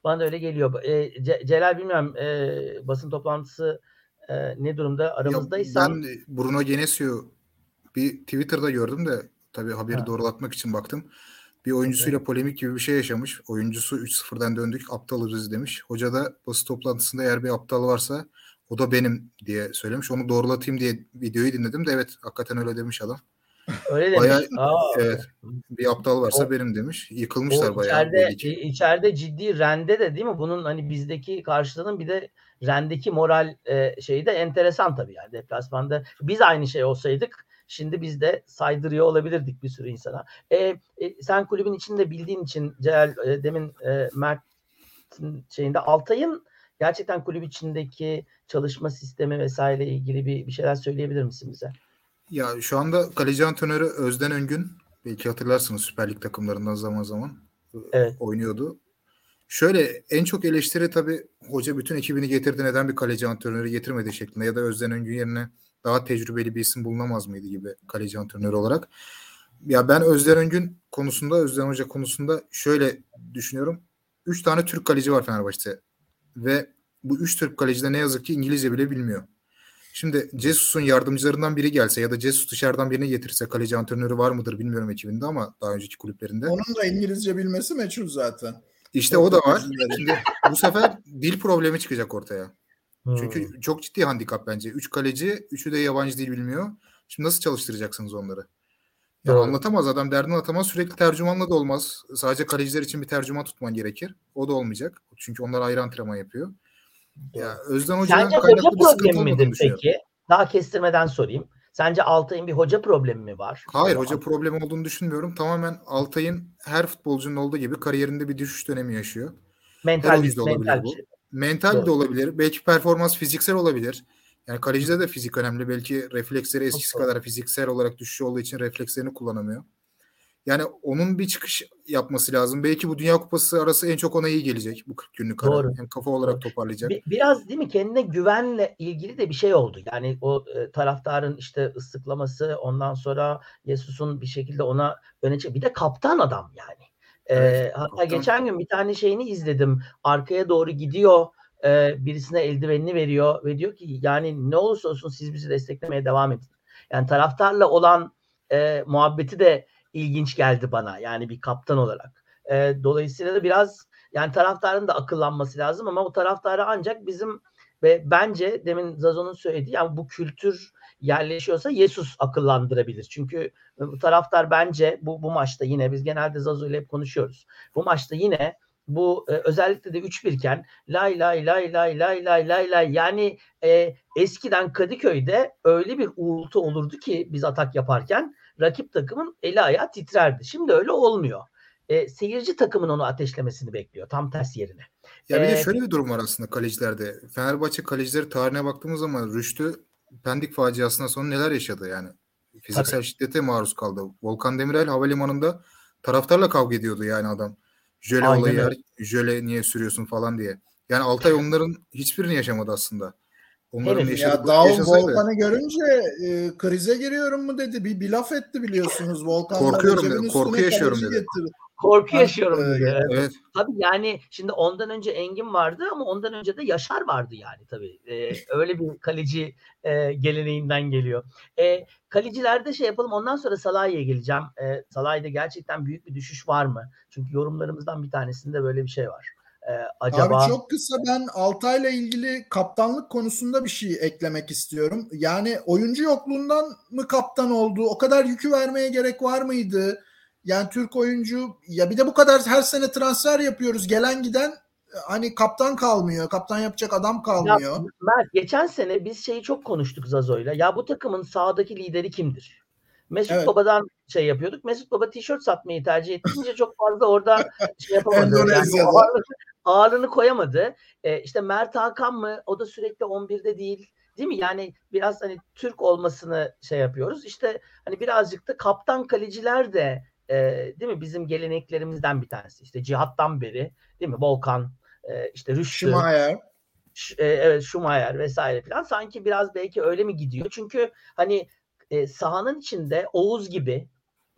bana da öyle geliyor. Ee, Ce- Celal bilmiyorum ee, basın toplantısı ee, ne durumda aramızdaysan ben Bruno Genesio bir Twitter'da gördüm de tabii haberi Ha. doğrulatmak için baktım. Bir oyuncusuyla polemik gibi bir şey yaşamış. Oyuncusu 3-0'dan döndük aptalırız demiş. Hoca da basın toplantısında eğer bir aptal varsa o da benim diye söylemiş. Onu doğrulatayım diye videoyu dinledim de evet hakikaten öyle demiş adam. öyle demiş. bayağı- Aa, Evet. Bir aptal varsa O- benim demiş. Yıkılmışlar O bayağı içeride, içeride ciddi rende de değil mi? Bunun hani bizdeki karşılığının bir de rendeki moral e, şeyi de enteresan tabii yani deplasmanda. Biz aynı şey olsaydık şimdi biz de saydırıyor olabilirdik bir sürü insana. E, e, sen kulübün içinde bildiğin için Celal e, demin e, Mert'in şeyinde Altay'ın gerçekten kulüp içindeki çalışma sistemi vesaire ilgili bir, bir şeyler söyleyebilir misin bize? Ya şu anda kaleci antrenörü Özden Öngün belki hatırlarsınız Süper Lig takımlarından zaman zaman e, Evet. oynuyordu. Şöyle en çok eleştiri tabii hoca bütün ekibini getirdi neden bir kaleci antrenörü getirmedi şeklinde ya da Özden Öngün yerine daha tecrübeli bir isim bulunamaz mıydı gibi kaleci antrenörü olarak. Ya ben Özden Öngün konusunda Özden Hoca konusunda şöyle düşünüyorum. Üç tane Türk kaleci var Fenerbahçe'de ve bu üç Türk kaleci de ne yazık ki İngilizce bile bilmiyor. Şimdi Cesus'un yardımcılarından biri gelse ya da Cesus dışarıdan birini getirse kaleci antrenörü var mıdır bilmiyorum ekibinde ama daha önceki kulüplerinde. Onun da İngilizce bilmesi meçhul zaten. İşte o da var. Şimdi bu sefer dil problemi çıkacak ortaya. Hmm. Çünkü çok ciddi handikap bence. Üç kaleci, üçü de yabancı dil bilmiyor. Şimdi nasıl çalıştıracaksınız onları? Ya Doğru. anlatamaz adam derdini anlatamaz. Sürekli tercümanla da olmaz. Sadece kaleciler için bir tercüman tutman gerekir. O da olmayacak. Çünkü onlar ayrı antrenman yapıyor. Ya Özden Hoca'dan Sence hoca problemi midir peki? Daha kestirmeden sorayım. Sence Altay'ın bir hoca problemi mi var? Hayır hoca problemi olduğunu düşünmüyorum. Tamamen Altay'ın her futbolcunun olduğu gibi kariyerinde bir düşüş dönemi yaşıyor. Her mental olabilir mental bu. Mental Doğru. de olabilir. Belki performans fiziksel olabilir. Yani kalecide de fizik önemli. Belki refleksleri eskisi doğru. kadar fiziksel olarak düşüş olduğu için reflekslerini kullanamıyor. Yani onun bir çıkış yapması lazım. Belki bu Dünya Kupası arası en çok ona iyi gelecek bu 40 günlük ara. Doğru. Hem kafa olarak toparlayacak. Bir- biraz değil mi kendine güvenle ilgili de bir şey oldu. Yani o e, taraftarın işte ıslıklaması ondan sonra Yesus'un bir şekilde ona öne çık. Bir de kaptan adam yani. E, Evet, hatta kaptan. geçen gün bir tane şeyini izledim. Arkaya doğru gidiyor. E, birisine eldivenini veriyor ve diyor ki yani ne olursa olsun siz bizi desteklemeye devam edin. Yani taraftarla olan e, muhabbeti de ilginç geldi bana. Yani bir kaptan olarak. E, dolayısıyla da biraz yani taraftarın da akıllanması lazım ama o taraftarı ancak bizim ve bence demin Zazo'nun söylediği yani bu kültür yerleşiyorsa Yesus akıllandırabilir. Çünkü bu taraftar bence bu bu maçta yine biz genelde Zazo ile hep konuşuyoruz. Bu maçta yine bu e, özellikle de 3-1 iken lay lay lay lay lay lay lay lay yani e, eskiden Kadıköy'de öyle bir uğultu olurdu ki biz atak yaparken rakip takımın eli ayağı titrerdi. Şimdi öyle olmuyor. E, seyirci takımın onu ateşlemesini bekliyor tam ters yerine. Ya bir Ee, de şöyle bir durum var aslında kalecilerde. Fenerbahçe kalecileri tarihine baktığımız zaman Rüştü Pendik faciasından sonra neler yaşadı yani. Fiziksel şiddete maruz kaldı. Volkan Demirel havalimanında taraftarla kavga ediyordu yani adam. Jöle Aynen olayı, öyle. jöle niye sürüyorsun falan diye. Yani Altay onların hiçbirini yaşamadı aslında. Onların Evet, yaşadığı Ya yaşasaydı. Volkan'ı görünce e, krize giriyorum mu dedi. Bir, bir laf etti biliyorsunuz. Volkan Korkuyorum dedi, korku yaşıyorum dedi. getirdi. Korku yaşıyorum. Evet. Evet. Tabii yani şimdi ondan önce Engin vardı ama ondan önce de Yaşar vardı yani tabii. Ee, öyle bir kaleci e, geleneğinden geliyor. E, kalecilerde şey yapalım ondan sonra Salah'a geleceğim. E, Salah'da gerçekten büyük bir düşüş var mı? Çünkü yorumlarımızdan bir tanesinde böyle bir şey var. E, acaba Abi çok kısa ben Altay'la ilgili kaptanlık konusunda bir şey eklemek istiyorum. Yani oyuncu yokluğundan mı kaptan oldu? O kadar yükü vermeye gerek var mıydı? Yani Türk oyuncu ya bir de bu kadar her sene transfer yapıyoruz. Gelen giden hani kaptan kalmıyor. Kaptan yapacak adam Ya, kalmıyor. Mert geçen sene biz şeyi çok konuştuk Zazo'yla. Ya bu takımın sahadaki lideri kimdir? Mesut Evet. Baba'dan şey yapıyorduk. Mesut Baba tişört satmayı tercih ettiğince çok fazla orada şey yapamadı. Yani ağırlığını koyamadı. Ee, işte Mert Hakan mı? O da sürekli 11'de değil. Değil mi? Yani biraz hani Türk olmasını şey yapıyoruz. İşte hani birazcık da kaptan kaleciler de e, değil mi? Bizim geleneklerimizden bir tanesi. İşte Cihat'tan beri değil mi? Volkan, e, işte Rüştü. Schumacher. Ş- e, evet Schumacher vesaire falan sanki biraz belki öyle mi gidiyor? Çünkü hani e, sahanın içinde Oğuz gibi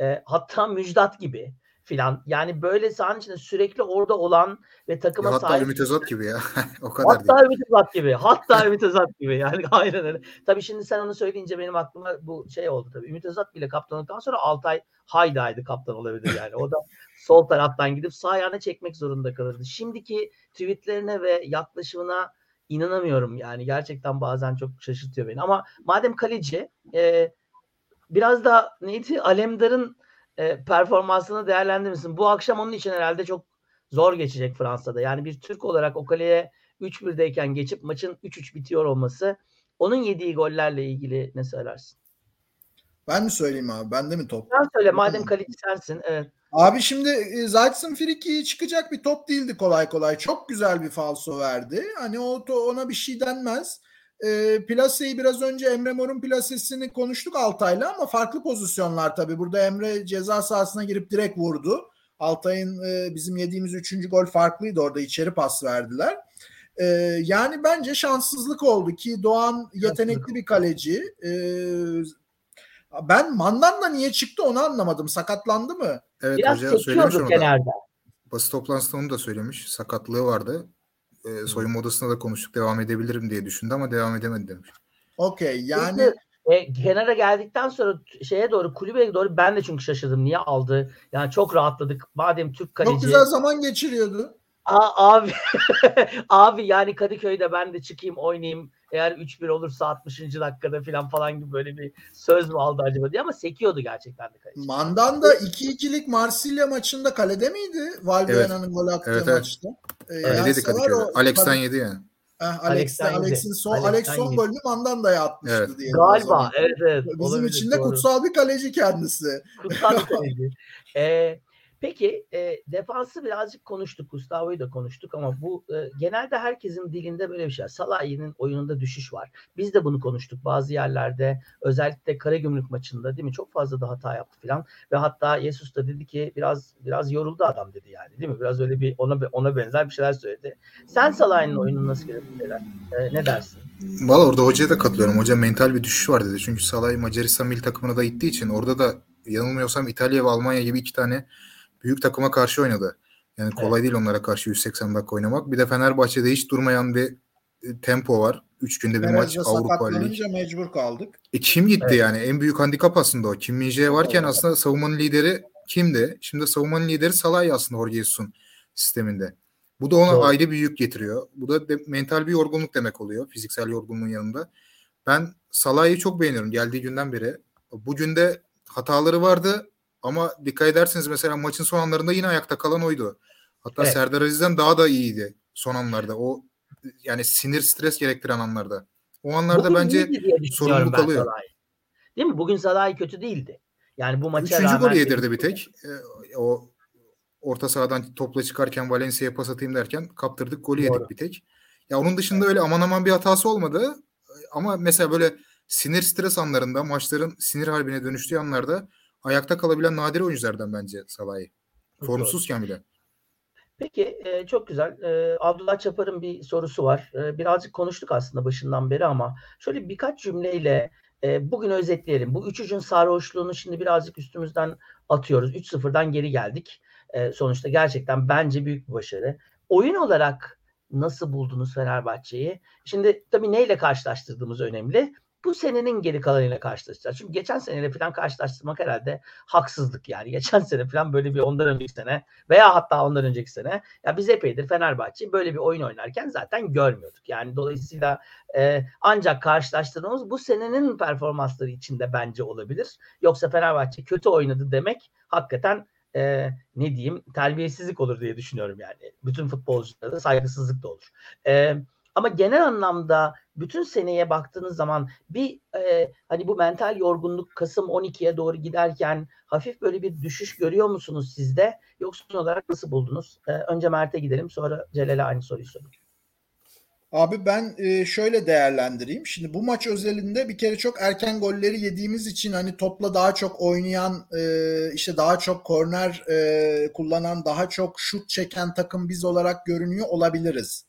e, hatta Müjdat gibi filan yani böyle sahanın içinde sürekli orada olan ve takıma Ya hatta sahip Ümit Özat gibi ya. o kadar değil. Hatta Ümit Özat gibi. Hatta Ümit Özat gibi. Yani aynen öyle. Tabii şimdi sen onu söyleyince benim aklıma bu şey oldu tabii. Ümit Özat bile kaptan olduktan sonra Altay Hayda'ydı kaptan olabilir yani. O da sol taraftan gidip sağ ayağına çekmek zorunda kalırdı. Şimdiki tweetlerine ve yaklaşımına inanamıyorum yani. Gerçekten bazen çok şaşırtıyor beni. Ama madem kaleci e, biraz da neydi? Alemdar'ın e, performansını değerlendirmişsin. Bu akşam onun için herhalde çok zor geçecek Fransa'da. Yani bir Türk olarak o kaleye 3-1'deyken geçip maçın 3-3 bitiyor olması onun yediği gollerle ilgili ne söylersin? Ben mi söyleyeyim abi? Bende mi top? Sen söyle madem kaleci sensin. Evet. Abi şimdi e, Friki'yi çıkacak bir top değildi kolay kolay. Çok güzel bir falso verdi. Hani o ona bir şey denmez. E, plaseyi biraz önce Emre Mor'un plasesini konuştuk Altay'la ama farklı pozisyonlar tabii. Burada Emre ceza sahasına girip direkt vurdu. Altay'ın e, bizim yediğimiz üçüncü gol farklıydı orada içeri pas verdiler. E, yani bence şanssızlık oldu ki Doğan yetenekli bir kaleci. E, ben Mandanda niye çıktı onu anlamadım. Sakatlandı mı? Evet Biraz hoca söylemiş sekiyordu onu da. kenarda. Basın toplantısında onu da söylemiş. Sakatlığı vardı. E, soyunma odasında da konuştuk. Devam edebilirim diye düşündü ama devam edemedi demiş. Okey yani e, kenara geldikten sonra şeye doğru kulübeye doğru ben de çünkü şaşırdım. Niye aldı? Yani çok rahatladık. Madem Türk kaleci. çok güzel zaman geçiriyordu. Aa, abi abi yani Kadıköy'de ben de çıkayım oynayayım. Eğer 3-1 olursa 60. dakikada falan falan gibi böyle bir söz mü aldı acaba diye ama sekiyordu gerçekten de kaleci. Mandanda 2-2'lik Marsilya maçında kalede miydi? Valbuena'nın gol attığı Evet, evet. maçta. Ee, dedi sever Kadıköy'de. o- Alex'ten yedi yani. Yedi. Alex'in son, Alex son golünü Mandanda'ya atmıştı Evet. diye. Galiba evet evet. Bizim olabilir, için de doğru. kutsal bir kaleci kendisi. Kutsal bir kaleci. Ee, peki e, defansı birazcık konuştuk. Gustavo'yu da konuştuk ama bu e, genelde herkesin dilinde böyle bir şey. Salah'ın oyununda düşüş var. Biz de bunu konuştuk bazı yerlerde. Özellikle Karagümrük maçında değil mi? Çok fazla da hata yaptı falan. Ve hatta Jesus da dedi ki biraz biraz yoruldu adam dedi yani değil mi? Biraz öyle bir ona ona benzer bir şeyler söyledi. Sen Salah'ın oyununu nasıl görüyorsun? Ee, ne dersin? Valla orada hocaya da katılıyorum. Hoca mental bir düşüş var dedi. Çünkü Salah Macaristan milli takımına da gittiği için orada da yanılmıyorsam İtalya ve Almanya gibi iki tane büyük takıma karşı oynadı. Yani kolay değil onlara karşı 180 dakika oynamak. Bir de Fenerbahçe'de hiç durmayan bir e, tempo var. Üç günde bir maç Avrupa Ligi. mecbur kaldık. E kim gitti Evet. yani? En büyük handikap aslında o. Kim Min-jae varken Evet. aslında savunmanın lideri kimdi? Şimdi savunmanın lideri Salah aslında Jorge Jesus'un sisteminde. Bu da ona Doğru. ayrı bir yük getiriyor. Bu da de- mental bir yorgunluk demek oluyor. Fiziksel yorgunluğun yanında. Ben Salah'ı çok beğeniyorum geldiği günden beri. Bugün de hataları vardı ama dikkat ederseniz mesela maçın son anlarında yine ayakta kalan oydu. Hatta Evet. Serdar Aziz'den daha da iyiydi son anlarda. O yani sinir stres gerektiren anlarda. O anlarda Bugün bence iyiydi diye düşünüyorum sorumluluk ben alıyor. Salah'ı. Değil mi? Bugün Salah'ı kötü değildi. Yani bu maça Üçüncü rağmen... golü yedirdi bir tek. E, o orta sahadan topla çıkarken Valencia'ya pas atayım derken kaptırdık golü yedik bir tek. Ya onun dışında öyle aman aman bir hatası olmadı. Ama mesela böyle sinir stres anlarında maçların sinir harbine dönüştüğü anlarda ayakta kalabilen nadir oyunculardan bence Salah'ı. Formsuzken bile. Peki e, çok güzel. E, Abdullah Çapar'ın bir sorusu var. E, birazcık konuştuk aslında başından beri ama şöyle birkaç cümleyle e, bugün özetleyelim. Bu üç ucun sarhoşluğunu şimdi birazcık üstümüzden atıyoruz. 3-0'dan geri geldik. E, sonuçta gerçekten bence büyük bir başarı. Oyun olarak nasıl buldunuz Fenerbahçe'yi? Şimdi tabii neyle karşılaştırdığımız önemli bu senenin geri kalanıyla karşılaşacağız. Çünkü geçen seneyle falan karşılaştırmak herhalde haksızlık yani. Geçen sene falan böyle bir ondan önceki sene veya hatta ondan önceki sene ya biz epeydir Fenerbahçe böyle bir oyun oynarken zaten görmüyorduk. Yani dolayısıyla e, ancak karşılaştırdığımız bu senenin performansları içinde bence olabilir. Yoksa Fenerbahçe kötü oynadı demek hakikaten e, ne diyeyim terbiyesizlik olur diye düşünüyorum yani. Bütün futbolculara da saygısızlık da olur. E, ama genel anlamda bütün seneye baktığınız zaman bir e, hani bu mental yorgunluk Kasım 12'ye doğru giderken hafif böyle bir düşüş görüyor musunuz sizde? Yoksa olarak nasıl buldunuz? E, önce Mert'e gidelim sonra Celal'e aynı soruyu sorayım. Abi ben e, şöyle değerlendireyim. Şimdi bu maç özelinde bir kere çok erken golleri yediğimiz için hani topla daha çok oynayan, e, işte daha çok korner e, kullanan, daha çok şut çeken takım biz olarak görünüyor olabiliriz.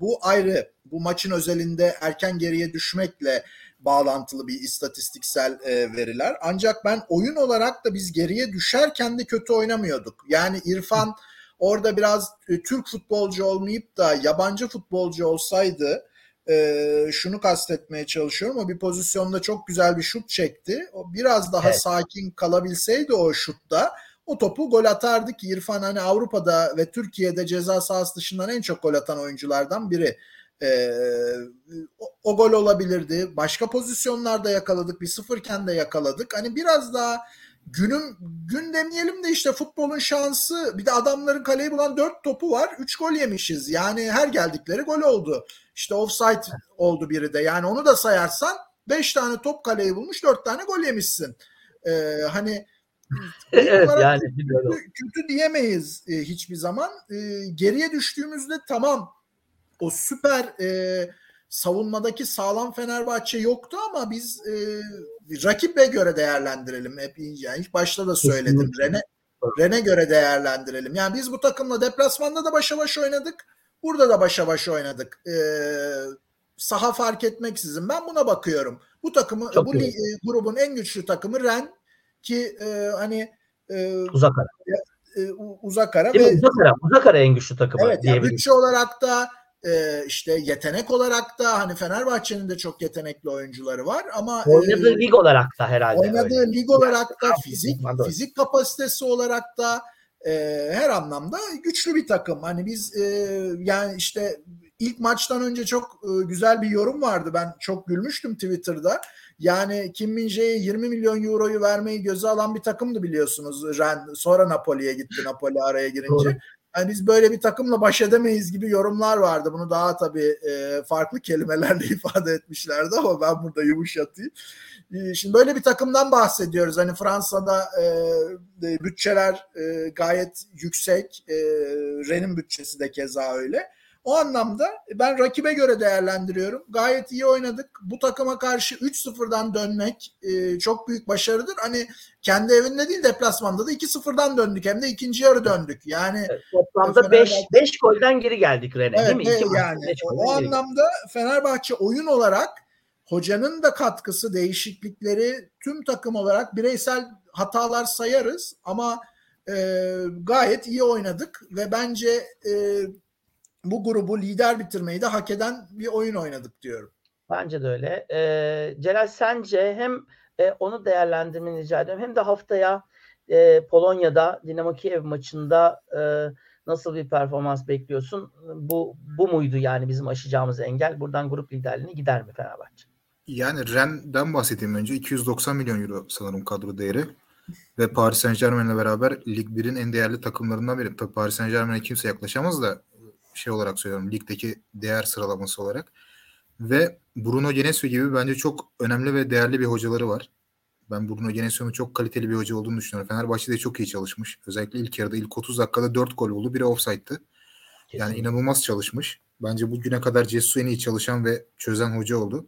Bu ayrı. Bu maçın özelinde erken geriye düşmekle bağlantılı bir istatistiksel veriler. Ancak ben oyun olarak da biz geriye düşerken de kötü oynamıyorduk. Yani İrfan orada biraz e, Türk futbolcu olmayıp da yabancı futbolcu olsaydı e, şunu kastetmeye çalışıyorum. O bir pozisyonda çok güzel bir şut çekti. O biraz daha evet. sakin kalabilseydi o şutta o topu gol atardı ki İrfan hani Avrupa'da ve Türkiye'de ceza sahası dışından en çok gol atan oyunculardan biri. Ee, o, o gol olabilirdi. Başka pozisyonlarda yakaladık. Bir sıfırken de yakaladık. Hani biraz daha günüm gün demeyelim de işte futbolun şansı bir de adamların kaleyi bulan dört topu var. Üç gol yemişiz. Yani her geldikleri gol oldu. İşte offside oldu biri de. Yani onu da sayarsan beş tane top kaleyi bulmuş dört tane gol yemişsin. Ee, hani evet yani kötü, kötü diyemeyiz e, hiçbir zaman. E, geriye düştüğümüzde tamam o süper e, savunmadaki sağlam Fenerbahçe yoktu ama biz e, rakibe göre değerlendirelim. Hep yani ilk başta da söyledim. Rene Rene göre değerlendirelim. Yani biz bu takımla deplasmanda da başa baş oynadık. Burada da başa baş oynadık. Ee, saha fark etmeksizin. Ben buna bakıyorum. Bu takımı Çok bu li, e, grubun en güçlü takımı Ren ki e, hani e, uzak ara. E, uzak ara ve uzak ara, uzak ara en güçlü takımı evet, yani bütçe olarak da e, işte yetenek olarak da hani Fenerbahçe'nin de çok yetenekli oyuncuları var ama oynadığı e, lig olarak da herhalde oynadığı öyle. lig olarak da fizik fizik kapasitesi olarak da e, her anlamda güçlü bir takım. Hani biz e, yani işte ilk maçtan önce çok e, güzel bir yorum vardı. Ben çok gülmüştüm Twitter'da. Yani Kim Min 20 milyon euroyu vermeyi göze alan bir takımdı biliyorsunuz. Ren sonra Napoli'ye gitti Napoli araya girince. Doğru yani biz böyle bir takımla baş edemeyiz gibi yorumlar vardı. Bunu daha tabii e, farklı kelimelerle ifade etmişlerdi ama ben burada yumuşatayım. E, şimdi böyle bir takımdan bahsediyoruz. Hani Fransa'da e, bütçeler gayet yüksek. Ren'in bütçesi de keza öyle. O anlamda ben rakibe göre değerlendiriyorum. Gayet iyi oynadık. Bu takıma karşı 3-0'dan dönmek e, çok büyük başarıdır. Hani kendi evinde değil deplasmanda da 2-0'dan döndük. Hem de ikinci yarı döndük. Yani evet, toplamda 5 5 golden geri geldik Rene evet, değil mi? Evet, yani o anlamda Fenerbahçe oyun olarak hocanın da katkısı, değişiklikleri tüm takım olarak bireysel hatalar sayarız ama e, gayet iyi oynadık ve bence e, bu grubu lider bitirmeyi de hak eden bir oyun oynadık diyorum. Bence de öyle. Ee, Celal sence hem e, onu değerlendirmeni rica ediyorum hem de haftaya e, Polonya'da Dinamo Kiev maçında e, nasıl bir performans bekliyorsun? Bu bu muydu yani bizim aşacağımız engel? Buradan grup liderliğine gider mi Fenerbahçe? Yani Rennes'den bahsedeyim önce. 290 milyon euro sanırım kadro değeri. Ve Paris Saint Germain'le beraber Lig 1'in en değerli takımlarından biri. Tabii Paris Saint Germain'e kimse yaklaşamaz da şey olarak söylüyorum ligdeki değer sıralaması olarak. Ve Bruno Genesio gibi bence çok önemli ve değerli bir hocaları var. Ben Bruno Genesio'nun çok kaliteli bir hoca olduğunu düşünüyorum. Fenerbahçe'de çok iyi çalışmış. Özellikle ilk yarıda ilk 30 dakikada 4 gol oldu. Biri offside'tı. Yani inanılmaz çalışmış. Bence bugüne kadar Cesu en iyi çalışan ve çözen hoca oldu.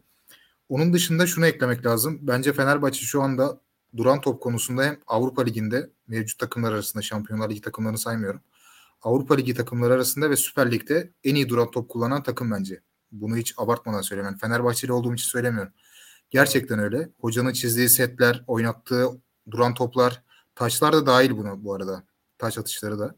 Onun dışında şunu eklemek lazım. Bence Fenerbahçe şu anda duran top konusunda hem Avrupa Ligi'nde mevcut takımlar arasında Şampiyonlar Ligi takımlarını saymıyorum. Avrupa Ligi takımları arasında ve Süper Lig'de en iyi duran top kullanan takım bence. Bunu hiç abartmadan söyleyeyim. Yani Fenerbahçeli olduğum için söylemiyorum. Gerçekten öyle. Hocanın çizdiği setler, oynattığı duran toplar, taçlar da dahil buna bu arada. Taç atışları da.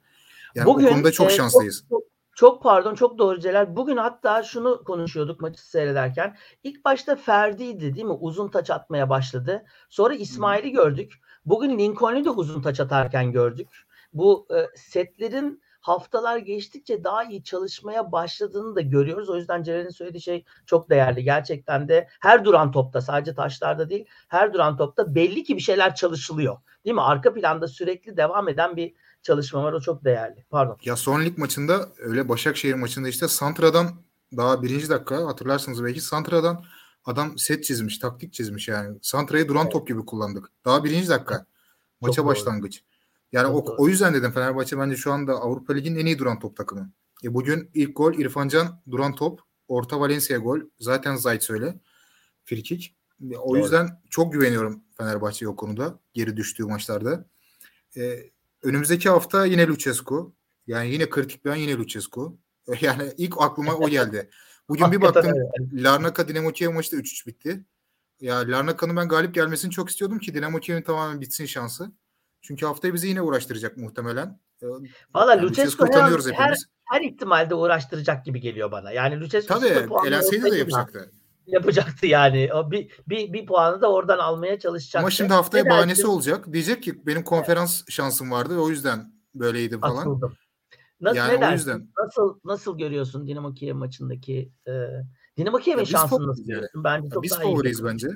Yani Bugün, o konuda çok e, şanslıyız. Çok, çok pardon çok doğru Celal. Bugün hatta şunu konuşuyorduk maçı seyrederken. İlk başta Ferdi'ydi değil mi? Uzun taç atmaya başladı. Sonra İsmail'i gördük. Bugün Lincoln'u da uzun taç atarken gördük. Bu e, setlerin haftalar geçtikçe daha iyi çalışmaya başladığını da görüyoruz. O yüzden Ceren'in söylediği şey çok değerli. Gerçekten de her duran topta sadece taşlarda değil her duran topta belli ki bir şeyler çalışılıyor. Değil mi? Arka planda sürekli devam eden bir çalışma var. O çok değerli. Pardon. Ya son lig maçında öyle Başakşehir maçında işte Santra'dan daha birinci dakika hatırlarsınız belki Santra'dan adam set çizmiş, taktik çizmiş yani. Santra'yı duran evet. top gibi kullandık. Daha birinci dakika. Maça çok başlangıç. Doğru. Yani o, o yüzden dedim Fenerbahçe bence şu anda Avrupa Ligi'nin en iyi duran top takımı. E bugün ilk gol İrfancan duran top. Orta Valencia gol. Zaten Zayt söyle. Frikik. E, o Doğru. yüzden çok güveniyorum Fenerbahçe'ye o konuda. Geri düştüğü maçlarda. E, önümüzdeki hafta yine Lucescu. Yani yine kritik bir an yine Lucescu. Yani ilk aklıma o geldi. Bugün bir baktım Larnaka Dinamo Kiev maçı da 3-3 bitti. Ya Larnaka'nın ben galip gelmesini çok istiyordum ki Dinamo Kiev'in tamamen bitsin şansı. Çünkü haftaya bizi yine uğraştıracak muhtemelen. Ee, Valla yani Lucescu her, her, her ihtimalde uğraştıracak gibi geliyor bana. Yani Lucescu Tabii elenseydi de yapacaktı. Yapacaktı yani. O bir, bir, bir puanı da oradan almaya çalışacaktı. Ama şimdi haftaya Neden bahanesi ki? olacak. Diyecek ki benim konferans evet. şansım vardı ve o yüzden böyleydi falan. Atıldım. Nasıl, yani ne o yüzden. Nasıl nasıl görüyorsun Dinamo Kiev maçındaki e, Dinamo Kiev'in şansını nasıl görüyorsun? Bence çok biz daha favoriyiz iyi. bence.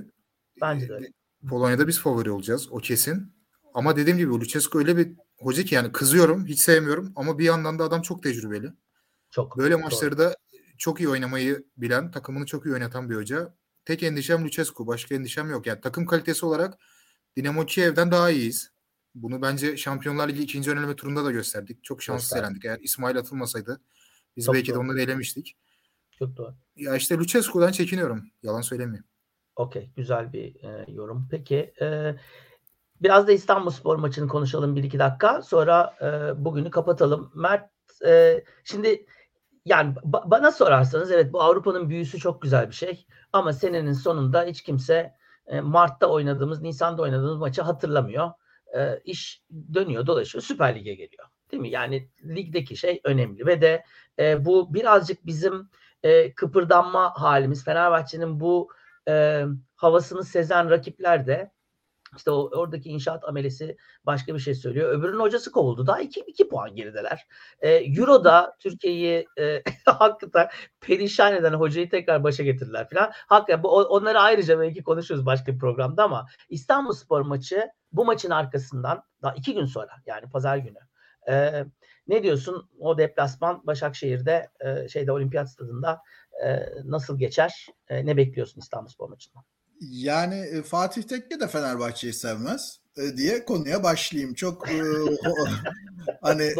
Bence de öyle. Polonya'da biz favori olacağız. O kesin. Ama dediğim gibi Lucescu öyle bir hoca ki yani kızıyorum, hiç sevmiyorum ama bir yandan da adam çok tecrübeli. Çok. Böyle maçları da çok iyi oynamayı bilen, takımını çok iyi oynatan bir hoca. Tek endişem Lucescu, başka endişem yok. Yani takım kalitesi olarak Dinamo Kiev'den daha iyiyiz. Bunu bence Şampiyonlar Ligi ikinci öneleme turunda da gösterdik. Çok şanssız elendik. Eğer İsmail atılmasaydı biz çok belki doğru. de onları elemiştik. Çok doğru. Ya işte Lucescu'dan çekiniyorum. Yalan söylemiyorum. Okey. Güzel bir e, yorum. Peki e, Biraz da İstanbul Spor maçını konuşalım bir iki dakika. Sonra e, bugünü kapatalım. Mert e, şimdi yani ba- bana sorarsanız evet bu Avrupa'nın büyüsü çok güzel bir şey. Ama senenin sonunda hiç kimse e, Mart'ta oynadığımız, Nisan'da oynadığımız maçı hatırlamıyor. E, iş dönüyor, dolaşıyor. Süper Lig'e geliyor. Değil mi? Yani ligdeki şey önemli ve de e, bu birazcık bizim e, kıpırdanma halimiz. Fenerbahçe'nin bu e, havasını sezen rakipler de işte o, oradaki inşaat amelesi başka bir şey söylüyor. Öbürünün hocası kovuldu. Daha 2, 2 puan gerideler. E, Euro'da Türkiye'yi e, hakikaten perişan eden hocayı tekrar başa getirdiler falan. Hakikaten bu, onları ayrıca belki konuşuruz başka bir programda ama İstanbul Spor maçı bu maçın arkasından daha iki gün sonra yani pazar günü e, ne diyorsun o deplasman Başakşehir'de e, şeyde olimpiyat stadında e, nasıl geçer? E, ne bekliyorsun İstanbul Spor maçından? Yani e, Fatih Tekke de Fenerbahçe'yi sevmez e, diye konuya başlayayım. Çok e, hani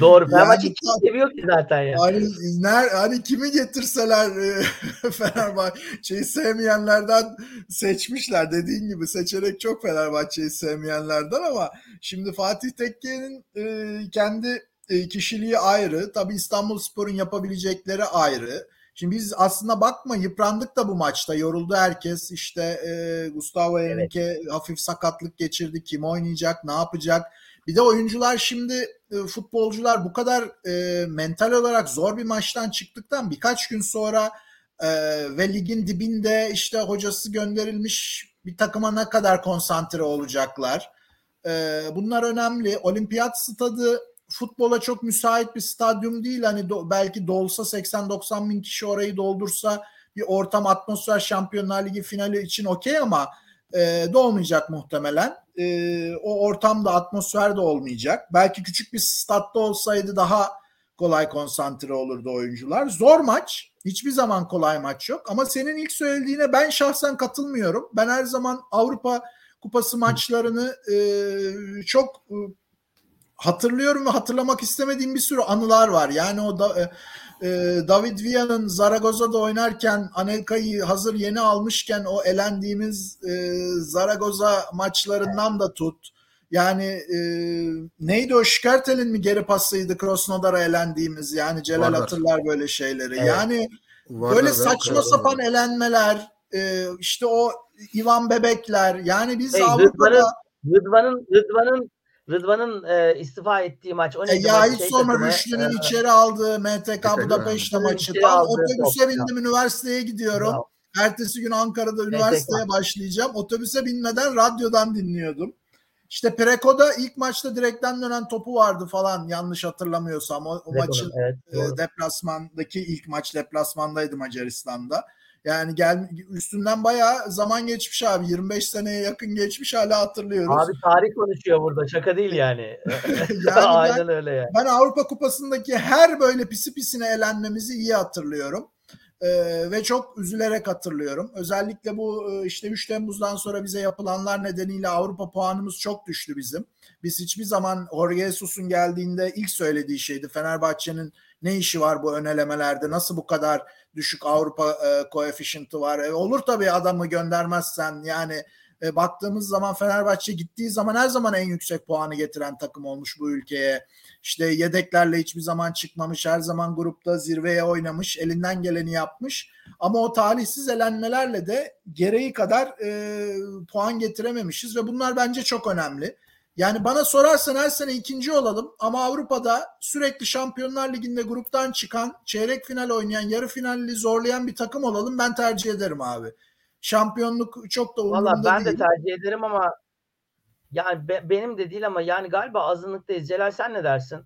Doğru. Fenerbahçe yani, kim seviyor ki zaten ya. Hani, ner, hani kimi getirseler e, Fenerbahçe'yi sevmeyenlerden seçmişler. Dediğin gibi seçerek çok Fenerbahçe'yi sevmeyenlerden ama şimdi Fatih Tekke'nin e, kendi e, kişiliği ayrı. Tabii İstanbul Spor'un yapabilecekleri ayrı. Şimdi biz aslında bakma yıprandık da bu maçta. Yoruldu herkes. İşte e, Gustavo Henrique evet. hafif sakatlık geçirdi. Kim oynayacak, ne yapacak? Bir de oyuncular şimdi e, futbolcular bu kadar e, mental olarak zor bir maçtan çıktıktan birkaç gün sonra e, ve ligin dibinde işte hocası gönderilmiş bir takıma ne kadar konsantre olacaklar? E, bunlar önemli. Olimpiyat stadı futbola çok müsait bir stadyum değil. Hani do, belki dolsa 80-90 bin kişi orayı doldursa bir ortam atmosfer Şampiyonlar Ligi finali için okey ama e, dolmayacak muhtemelen. E, o ortamda atmosfer de olmayacak. Belki küçük bir statta olsaydı daha kolay konsantre olurdu oyuncular. Zor maç. Hiçbir zaman kolay maç yok. Ama senin ilk söylediğine ben şahsen katılmıyorum. Ben her zaman Avrupa Kupası maçlarını e, çok e, hatırlıyorum ve hatırlamak istemediğim bir sürü anılar var. Yani o da e, e, David Villa'nın Zaragoza'da oynarken Anelka'yı hazır yeni almışken o elendiğimiz e, Zaragoza maçlarından da tut. Yani e, neydi o Şikertel'in mi geri pasıydı Krosnodar'a elendiğimiz yani Celal Varlar. hatırlar böyle şeyleri. Evet. Yani Varlar böyle saçma Krasnodar. sapan elenmeler e, işte o Ivan Bebekler yani biz Hey, Avrupa'da Rıdvan'ın Rıdvan'ın Rıdvan'ın e, istifa ettiği maç o E, neydi? ya Maç hiç şey sonra takımı, Rüştü'nün e, içeri aldığı MTK Budapeşte maçı. Tam otobüse bindim üniversiteye gidiyorum. Bravo. Ertesi gün Ankara'da üniversiteye başlayacağım. Otobüse binmeden radyodan dinliyordum. İşte Preko'da ilk maçta direkten dönen topu vardı falan yanlış hatırlamıyorsam. O, o maçın evet, e, deplasmandaki ilk maç deplasmandaydı Macaristan'da. Yani gel üstünden bayağı zaman geçmiş abi. 25 seneye yakın geçmiş hala hatırlıyoruz. Abi tarih konuşuyor burada. Şaka değil yani. yani ben, Aynen öyle yani. ben Avrupa Kupası'ndaki her böyle pisi pisine elenmemizi iyi hatırlıyorum. Ee, ve çok üzülerek hatırlıyorum. Özellikle bu e, işte 3 Temmuz'dan sonra bize yapılanlar nedeniyle Avrupa puanımız çok düştü bizim. Biz hiçbir zaman Jorge Jesus'un geldiğinde ilk söylediği şeydi. Fenerbahçe'nin ne işi var bu önelemelerde? Nasıl bu kadar düşük Avrupa e, koefişiyenti var? E, olur tabii adamı göndermezsen yani e, baktığımız zaman Fenerbahçe gittiği zaman her zaman en yüksek puanı getiren takım olmuş bu ülkeye. İşte yedeklerle hiçbir zaman çıkmamış, her zaman grupta zirveye oynamış, elinden geleni yapmış. Ama o talihsiz elenmelerle de gereği kadar e, puan getirememişiz ve bunlar bence çok önemli. Yani bana sorarsan her sene ikinci olalım ama Avrupa'da sürekli Şampiyonlar Ligi'nde gruptan çıkan, çeyrek final oynayan, yarı finali zorlayan bir takım olalım ben tercih ederim abi. Şampiyonluk çok da umurumda Valla ben değil. de tercih ederim ama yani be- benim de değil ama yani galiba azınlıktayız. Celal sen ne dersin?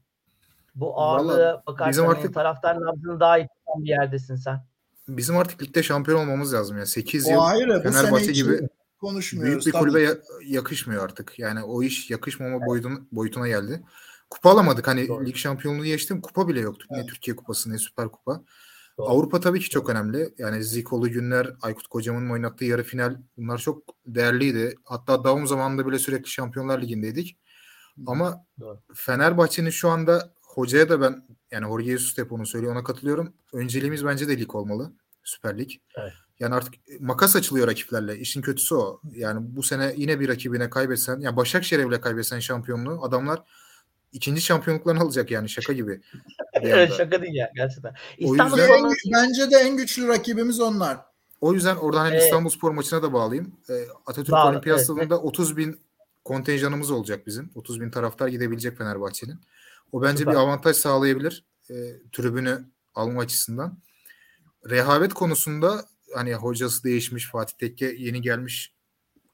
Bu ağırlığı Vallahi bakarsan bizim artık- taraftar nabzını daha iyi tutan bir yerdesin sen. Bizim artık ligde şampiyon olmamız lazım. Yani 8 yıl O ayrı. Bu sene Fenerbahçe gibi konuşmuyoruz. büyük bir kulübe ya- yakışmıyor artık. Yani o iş yakışmama boyutuna, boyutuna geldi. Kupa alamadık. Hani Doğru. lig şampiyonluğu geçtim. Kupa bile yoktu. Ne Evet. Türkiye Kupası ne Süper Kupa. Doğru. Avrupa tabii ki çok önemli. Yani Zikolu günler, Aykut Kocaman'ın oynattığı yarı final bunlar çok değerliydi. Hatta Daum zamanında bile sürekli Şampiyonlar Ligi'ndeydik. Ama Doğru. Fenerbahçe'nin şu anda hocaya da ben yani Jorge Jesus hep onu söylüyor ona katılıyorum. Önceliğimiz bence de lig olmalı. Süper Lig. Evet. Yani artık makas açılıyor rakiplerle. İşin kötüsü o. Yani bu sene yine bir rakibine kaybetsen, ya Başakşehir'e bile kaybetsen şampiyonluğu adamlar ikinci şampiyonluklarını alacak yani şaka gibi. şaka değil ya gerçekten. O İstanbul yüzden- En- Spor'un bence de en güçlü rakibimiz onlar. O yüzden oradan hani Evet. İstanbul Spor maçına da bağlayayım. Ee, Atatürk Bağla, Olimpiyat evet. Stadı'nda 30 bin kontenjanımız olacak bizim. 30 bin taraftar gidebilecek Fenerbahçe'nin. O bence Süper. bir avantaj sağlayabilir. E, tribünü alma açısından. Rehavet konusunda hani hocası değişmiş, Fatih Tekke yeni gelmiş.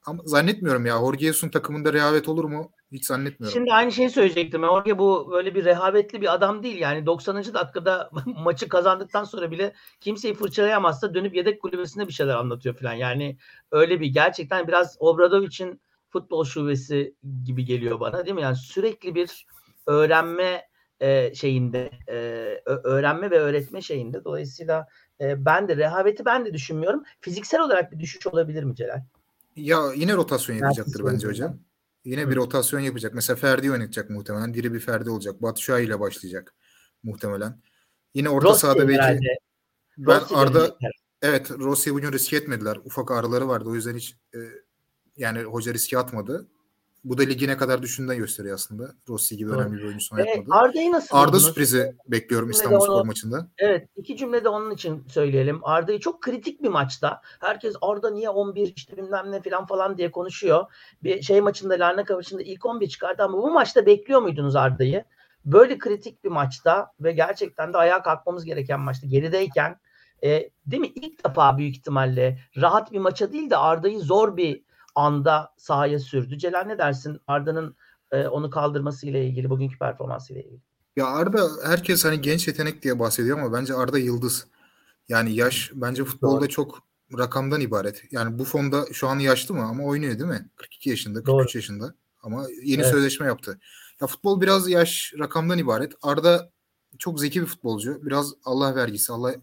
Ama zannetmiyorum ya. Jorge Jesus'un takımında rehavet olur mu? Hiç zannetmiyorum. Şimdi aynı şeyi söyleyecektim. Jorge bu böyle bir rehavetli bir adam değil. Yani 90. dakikada maçı kazandıktan sonra bile kimseyi fırçalayamazsa dönüp yedek kulübesinde bir şeyler anlatıyor falan. Yani öyle bir gerçekten biraz Obradovic'in futbol şubesi gibi geliyor bana değil mi? Yani sürekli bir öğrenme e, şeyinde, e, öğrenme ve öğretme şeyinde. Dolayısıyla e, ben de rehaveti ben de düşünmüyorum. Fiziksel olarak bir düşüş olabilir mi Celal? Ya yine rotasyon yapacaktır bence hocam. Yine bir rotasyon yapacak. Mesela Ferdi oynatacak muhtemelen. Diri bir Ferdi olacak. Batshuayi ile başlayacak muhtemelen. Yine orta Rossi sahada belki herhalde. ben Rossi Arda gelecekler. evet Rossi bugün riske etmediler. Ufak ağrıları vardı. O yüzden hiç e, yani hoca riske atmadı. Bu da ligi ne kadar düşündüğünden gösteriyor aslında. Rossi gibi önemli bir oyuncu E, oynatmadı. Arda'yı nasıl Arda buldunuz? sürprizi bekliyorum İstanbul Spor maçında. Evet iki cümlede onun için söyleyelim. Arda'yı çok kritik bir maçta. Herkes Arda niye 11 işte bilmem ne falan falan diye konuşuyor. Bir şey maçında Larnaka maçında ilk 11 çıkardı ama bu maçta bekliyor muydunuz Arda'yı? Böyle kritik bir maçta ve gerçekten de ayağa kalkmamız gereken maçta gerideyken e, değil mi ilk defa büyük ihtimalle rahat bir maça değil de Arda'yı zor bir anda sahaya sürdü. Celal ne dersin Arda'nın e, onu kaldırması ile ilgili bugünkü performansı ile ilgili? Ya Arda herkes hani genç yetenek diye bahsediyor ama bence Arda yıldız. Yani yaş bence futbolda Doğru. çok rakamdan ibaret. Yani bu fonda şu an yaşlı mı ama oynuyor değil mi? 42 yaşında, 43 Doğru. yaşında ama yeni Evet. sözleşme yaptı. Ya futbol biraz yaş rakamdan ibaret. Arda çok zeki bir futbolcu. Biraz Allah vergisi. Allah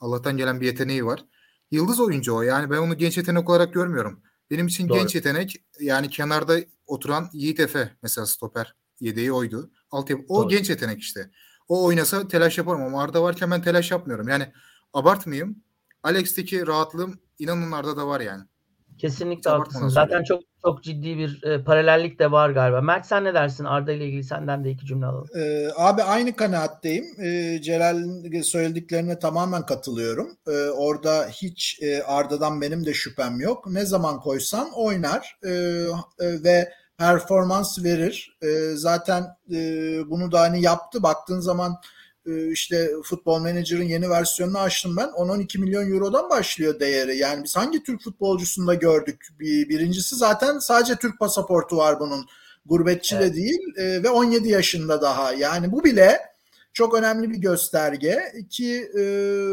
Allah'tan gelen bir yeteneği var. Yıldız oyuncu o. Yani ben onu genç yetenek olarak görmüyorum. Benim için Doğru. genç yetenek yani kenarda oturan Yiğit Efe mesela stoper yedeği oydu. Altyapı, o Doğru. genç yetenek işte. O oynasa telaş yaparım ama Arda varken ben telaş yapmıyorum. Yani abartmayayım. Alex'teki rahatlığım inanın Arda da var yani. Kesinlikle haklısın. Zaten çok çok ciddi bir e, paralellik de var galiba. Mert sen ne dersin? Arda ile ilgili senden de iki cümle alalım. Ee, abi aynı kanaatteyim. Ee, Celal'in söylediklerine tamamen katılıyorum. Ee, orada hiç e, Arda'dan benim de şüphem yok. Ne zaman koysan oynar Ee, e, ve performans verir. Ee, zaten e, bunu da hani yaptı. Baktığın zaman e, işte Futbol Manager'ın yeni versiyonunu açtım ben. 10-12 milyon eurodan başlıyor değeri. Yani biz hangi Türk futbolcusunda gördük? Bir, birincisi zaten sadece Türk pasaportu var bunun. Gurbetçi de Evet. değil e, ve 17 yaşında daha. Yani bu bile çok önemli bir gösterge ki e,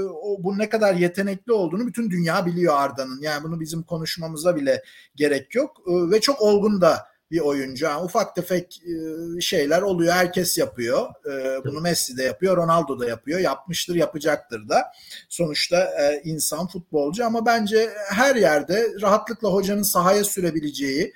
o, bu ne kadar yetenekli olduğunu bütün dünya biliyor Arda'nın. Yani bunu bizim konuşmamıza bile gerek yok E, ve çok olgun da bir oyuncu. Yani ufak tefek e, şeyler oluyor. Herkes yapıyor. E, bunu Messi de yapıyor, Ronaldo da yapıyor. Yapmıştır, yapacaktır da. Sonuçta e, insan, futbolcu ama bence her yerde rahatlıkla hocanın sahaya sürebileceği,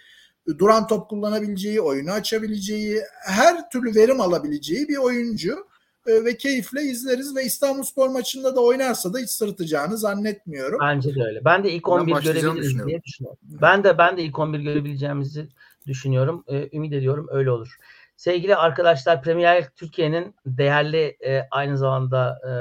duran top kullanabileceği, oyunu açabileceği, her türlü verim alabileceği bir oyuncu ve keyifle izleriz ve İstanbulspor maçında da oynarsa da hiç sırıtacağını zannetmiyorum. Bence de öyle. Ben de ilk Ben 11 başlayacağını görebiliriz diye düşünüyorum. Ben de ben de ilk 11 görebileceğimizi düşünüyorum. Ee, ümit ediyorum öyle olur. Sevgili arkadaşlar Premier Türkiye'nin değerli e, aynı zamanda e,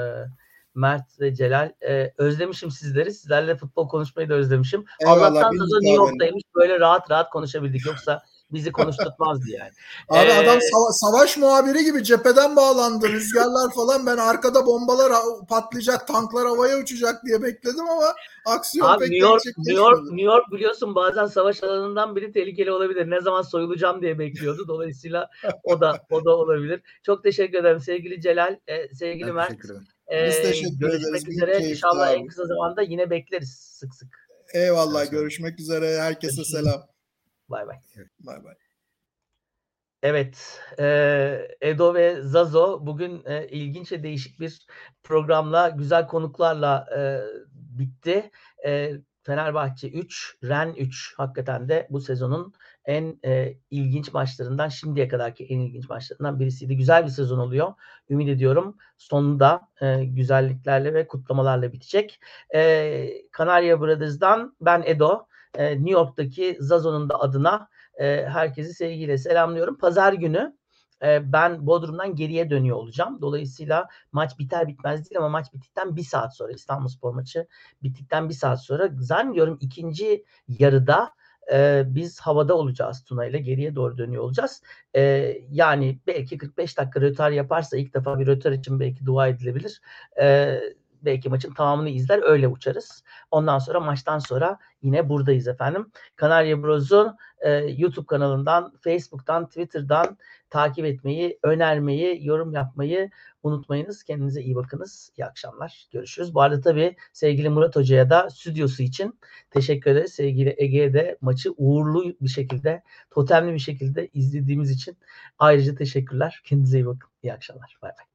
Mert ve Celal e, özlemişim sizleri. Sizlerle futbol konuşmayı da özlemişim. Eyvallah, Allah'tan da New. York'taymış. Böyle rahat rahat konuşabildik. Yoksa bizi konuşturtmazdı yani. Abi Ee, adam sava- savaş muhabiri gibi cepheden bağlandı. Rüzgarlar falan ben arkada bombalar patlayacak, tanklar havaya uçacak diye bekledim ama aksiyon Abi pek New York. New York, New York biliyorsun bazen savaş alanından biri tehlikeli olabilir. Ne zaman soyulacağım diye bekliyordu. Dolayısıyla o da o da olabilir. Çok teşekkür ederim sevgili Celal, e, sevgili Ben Mert. teşekkür ederim. E, Biz teşekkür görüşmek ederiz. Üzere. İnşallah abi. en kısa zamanda yine bekleriz sık sık. Eyvallah görüşmek üzere. Herkese selam. Bay bay. Bay bay. Evet, e, Edo ve Zazo bugün e, ilginç ve değişik bir programla, güzel konuklarla e, bitti. E, Fenerbahçe 3, Ren 3 hakikaten de bu sezonun en e, ilginç maçlarından, şimdiye kadarki en ilginç maçlarından birisiydi. Güzel bir sezon oluyor. Ümit ediyorum sonunda e, güzelliklerle ve kutlamalarla bitecek. E, Kanarya Brothers'dan ben Edo, e, New York'taki Zazo'nun da adına e, herkesi sevgiyle selamlıyorum. Pazar günü e, ben Bodrum'dan geriye dönüyor olacağım. Dolayısıyla maç biter bitmez değil ama maç bittikten bir saat sonra İstanbulspor maçı bittikten bir saat sonra zannediyorum ikinci yarıda e, biz havada olacağız Tuna ile geriye doğru dönüyor olacağız. E, yani belki 45 dakika rötar yaparsa ilk defa bir rötar için belki dua edilebilir. E, belki maçın tamamını izler öyle uçarız. Ondan sonra maçtan sonra yine buradayız efendim. Kanarya Bros'u e, YouTube kanalından, Facebook'tan, Twitter'dan takip etmeyi, önermeyi, yorum yapmayı unutmayınız. Kendinize iyi bakınız. İyi akşamlar. Görüşürüz. Bu arada tabii sevgili Murat Hoca'ya da stüdyosu için teşekkür ederiz. Sevgili Ege'ye de maçı uğurlu bir şekilde, totemli bir şekilde izlediğimiz için ayrıca teşekkürler. Kendinize iyi bakın. İyi akşamlar. Bay bay.